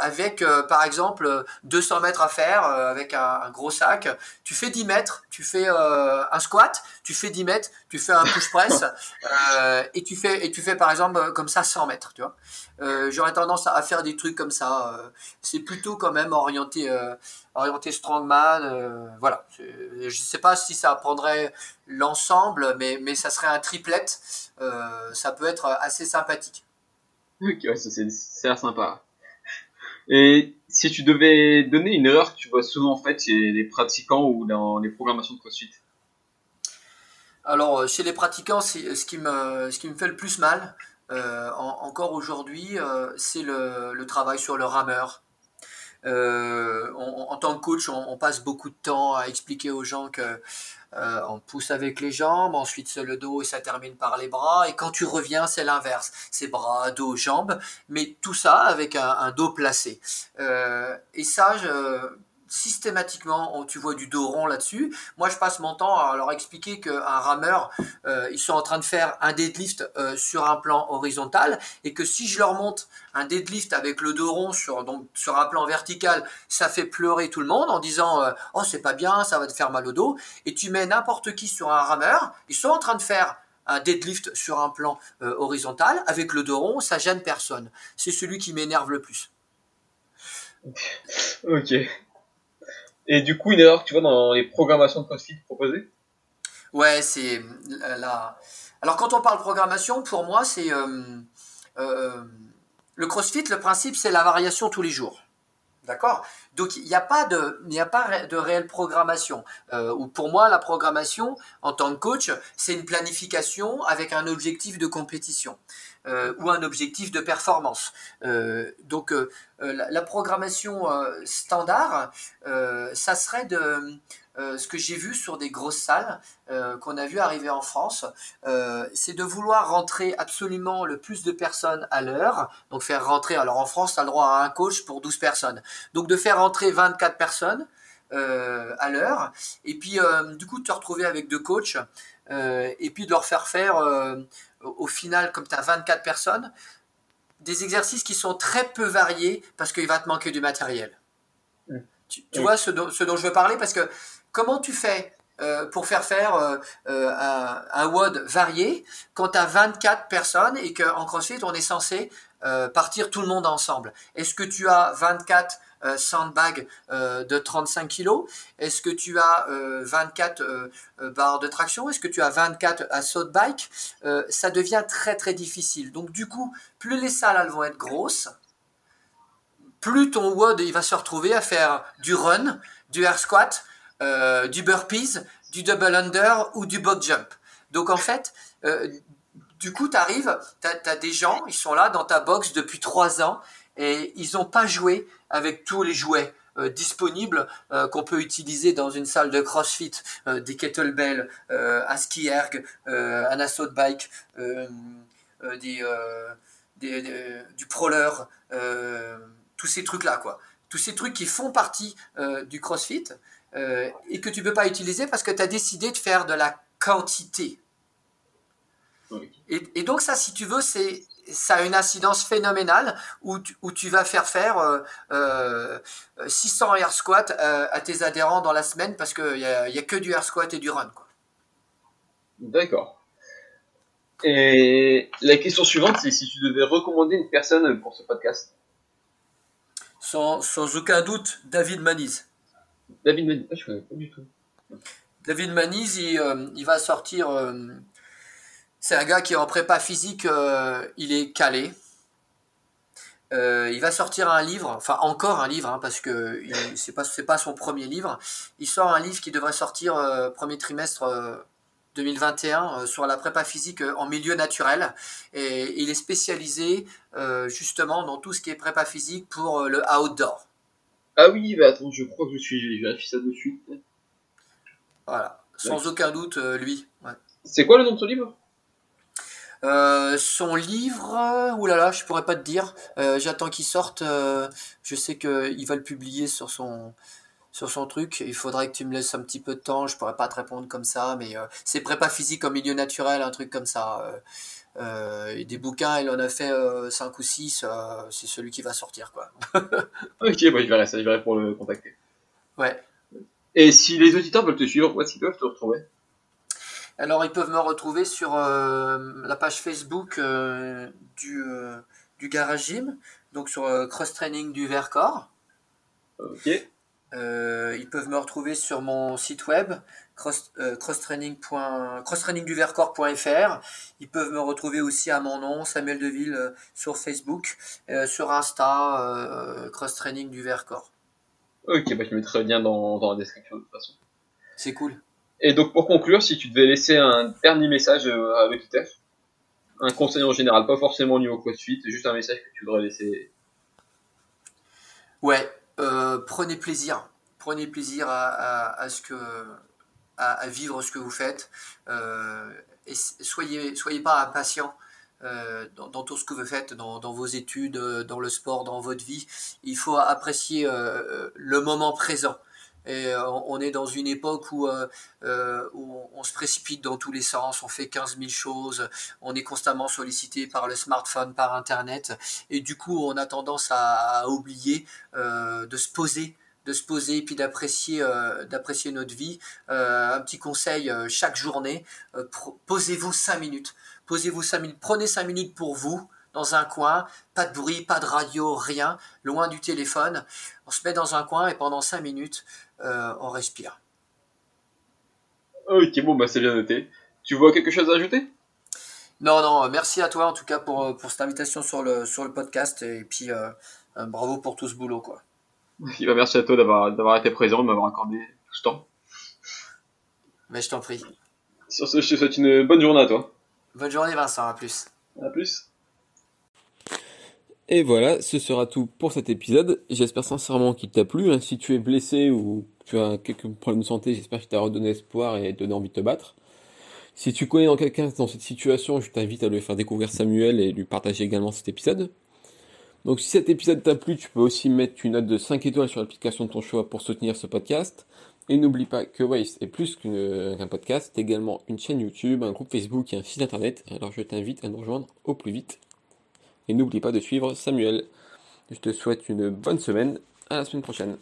S3: avec, par exemple, 200 mètres à faire, avec un, gros sac. Tu fais 10 mètres, tu fais un squat, tu fais 10 mètres, tu fais un push press, et, tu fais, et tu fais, par exemple, comme ça, 100 mètres, tu vois. J'aurais tendance à faire des trucs comme ça. c'est plutôt quand même orienté orienté strongman. Euh, voilà. Je ne sais pas si ça prendrait l'ensemble, mais, mais ça serait un triplet. Euh, ça peut être assez sympathique.
S2: Ok, ouais, c'est l'air sympa. Et si tu devais donner une erreur que tu vois souvent en fait chez les pratiquants ou dans les programmations de CrossFit?
S3: Alors, chez les pratiquants, ce qui, me, ce qui me fait le plus mal, euh, encore aujourd'hui, c'est le, le, travail sur le rameur. Euh, en tant que coach, on, passe beaucoup de temps à expliquer aux gens que euh, on pousse avec les jambes, ensuite c'est le dos et ça termine par les bras. Et quand tu reviens, c'est l'inverse. C'est bras, dos, jambes, mais tout ça avec un, dos placé. Euh, et ça, je, systématiquement, tu vois du dos rond là-dessus. Moi, je passe mon temps à leur expliquer qu'un rameur, euh, ils sont en train de faire un deadlift euh, sur un plan horizontal et que si je leur monte un deadlift avec le dos rond sur, donc, sur un plan vertical, ça fait pleurer tout le monde en disant euh, Oh, c'est pas bien, ça va te faire mal au dos. Et tu mets n'importe qui sur un rameur, ils sont en train de faire un deadlift sur un plan horizontal avec le dos rond, ça gêne personne. C'est celui qui m'énerve le plus.
S2: Ok. Et du coup, une erreur tu vois dans les programmations de CrossFit proposées
S3: Ouais, c'est là. Alors, quand on parle programmation, pour moi, c'est. Euh, euh, le CrossFit, le principe, c'est la variation tous les jours. D'accord? Donc, il n'y a, pas de, il a pas de réelle programmation. Euh, ou pour moi, la programmation, en tant que coach, c'est une planification avec un objectif de compétition. Euh, ou un objectif de performance. Euh, donc euh, la, programmation standard, ça serait de ce que j'ai vu sur des grosses salles qu'on a vu arriver en France, c'est de vouloir rentrer absolument le plus de personnes à l'heure. Donc faire rentrer, alors en France, tu as le droit à un coach pour 12 personnes. Donc de faire rentrer 24 personnes à l'heure, et puis du coup de te retrouver avec deux coachs, et puis de leur faire faire au final, comme tu as 24 personnes, des exercices qui sont très peu variés parce qu'il va te manquer du matériel. Tu, vois ce dont, je veux parler? Parce que comment tu fais euh, pour faire faire euh, euh, un, WOD varié quand as 24 personnes et qu'en CrossFit, on est censé partir tout le monde ensemble. Est-ce que tu as 24 euh, sandbag euh, de 35 kg Est-ce que tu as 24 euh, barres de traction? Est-ce que tu as 24 assaut bike? Ça devient très très difficile. Donc du coup, plus les salles elles vont être grosses, plus ton WOD il va se retrouver à faire du run, du air squat, du burpees, du double under ou du box jump. Donc en fait, du coup, tu arrives, tu as, des gens, ils sont là dans ta box depuis 3 ans et ils n'ont pas joué avec tous les jouets euh, disponibles euh, qu'on peut utiliser dans une salle de CrossFit, euh, des kettlebells, un ski erg, un assaut bike, du proler, tous ces trucs-là, quoi. Tous ces trucs qui font partie du CrossFit et que tu peux pas utiliser parce que tu as décidé de faire de la quantité. Et, et, donc ça, si tu veux, c'est ça a une incidence phénoménale où tu, où tu vas faire faire euh, 600 euh, air squat euh, à, tes adhérents dans la semaine parce qu'il n'y a, y a, que du air squat et du run.
S2: D'accord. Et la question suivante, c'est si tu devais recommander une personne pour ce podcast.
S3: Sans, sans aucun doute, David Maniz.
S2: David Maniz, ah.
S3: David Maniz, il, euh, va sortir c'est un gars qui est en prépa physique, euh, il est calé. Euh, il va sortir un livre, enfin encore un livre, hein, parce que c'est pas pas son premier livre. Il sort un livre qui devrait sortir euh, premier trimestre 2021 sur la prépa physique en milieu naturel, et il est spécialisé justement dans tout ce qui est prépa physique pour le outdoor.
S2: Ah oui, bah attends, je crois que je suis, je vérifie ça de suite.
S3: Voilà, sans aucun doute lui.
S2: C'est quoi le nom de ce livre?
S3: Euh, son livre, euh, oulala, je pourrais pas te dire. Euh, j'attends qu'il sorte. euh, je sais qu'il va le publier sur son, sur son truc. Il faudrait que tu me laisses un petit peu de temps. Je pourrais pas te répondre comme ça, mais euh, c'est prépa physique en milieu naturel, un truc comme ça. Euh, euh, des bouquins, il en a fait 5 ou 6. c'est celui qui va sortir, quoi.
S2: Ok, bah, je verrai ça, je verrai pour le contacter.
S3: Ouais.
S2: Et si les auditeurs veulent te suivre, où est-ce qu'ils peuvent te retrouver?
S3: Alors, ils peuvent me retrouver sur euh, la page Facebook euh, du, euh, du Garage Gym, donc sur euh, Cross Training du Vercors.
S2: Ok.
S3: Euh, ils peuvent me retrouver sur mon site web cross, euh. Ils peuvent me retrouver aussi à mon nom, Samuel Deville, euh, sur Facebook, euh, sur Insta, Cross Training du Vercors.
S2: Ok, bah, je mettrai le lien dans, dans la description de toute façon.
S3: C'est cool.
S2: Et donc pour conclure, si tu devais laisser un dernier message à l'auditeur, un conseil en général, pas forcément au niveau CrossFit, juste un message que tu voudrais laisser.
S3: Ouais, euh, prenez plaisir. Prenez plaisir à, vivre ce que vous faites. Euh, et soyez, soyez pas impatient euh, dans, tout ce que vous faites, dans, vos études, dans le sport, dans votre vie. Il faut apprécier le moment présent. Et euh, on est dans une époque où, euh, euh, où on se précipite dans tous les sens, on fait 15 000 choses, on est constamment sollicité par le smartphone, par Internet, et du coup on a tendance à, oublier de se poser de se poser et puis d'apprécier d'apprécier notre vie. Un petit conseil chaque journée posez-vous cinq minutes. Posez-vous cinq minutes. Prenez cinq minutes pour vous dans un coin. Pas de bruit pas de radio rien. Loin du téléphone. On se met dans un coin et pendant cinq minutes euh, on respire
S2: Ok, bon, bah c'est bien noté. Tu vois quelque chose à ajouter?
S3: Non non merci à toi en tout cas pour, euh, pour cette invitation sur le sur le podcast et puis euh, bravo pour tout ce boulot quoi
S2: bah, merci à toi d'avoir d'avoir été présent, de m'avoir accordé tout ce temps.
S3: mais je t'en prie
S2: Sur ce, je te souhaite une bonne journée à toi.
S3: bonne journée Vincent à plus
S2: À plus.
S1: Et voilà, ce sera tout pour cet épisode. J'espère sincèrement qu'il t'a plu. hein. Si tu es blessé ou tu as quelques problèmes de santé, j'espère qu'il t'a redonné espoir et donné envie de te battre. Si tu connais quelqu'un dans cette situation, je t'invite à lui faire découvrir Samuel et lui partager également cet épisode. Donc si cet épisode t'a plu, tu peux aussi mettre une note de 5 étoiles sur l'application de ton choix pour soutenir ce podcast. Et n'oublie pas que Waste est plus qu'un podcast, c'est également une chaîne YouTube, un groupe Facebook et un site internet. Alors je t'invite à nous rejoindre au plus vite. Et n'oublie pas de suivre Samuel. Je te souhaite une bonne semaine. À la semaine prochaine.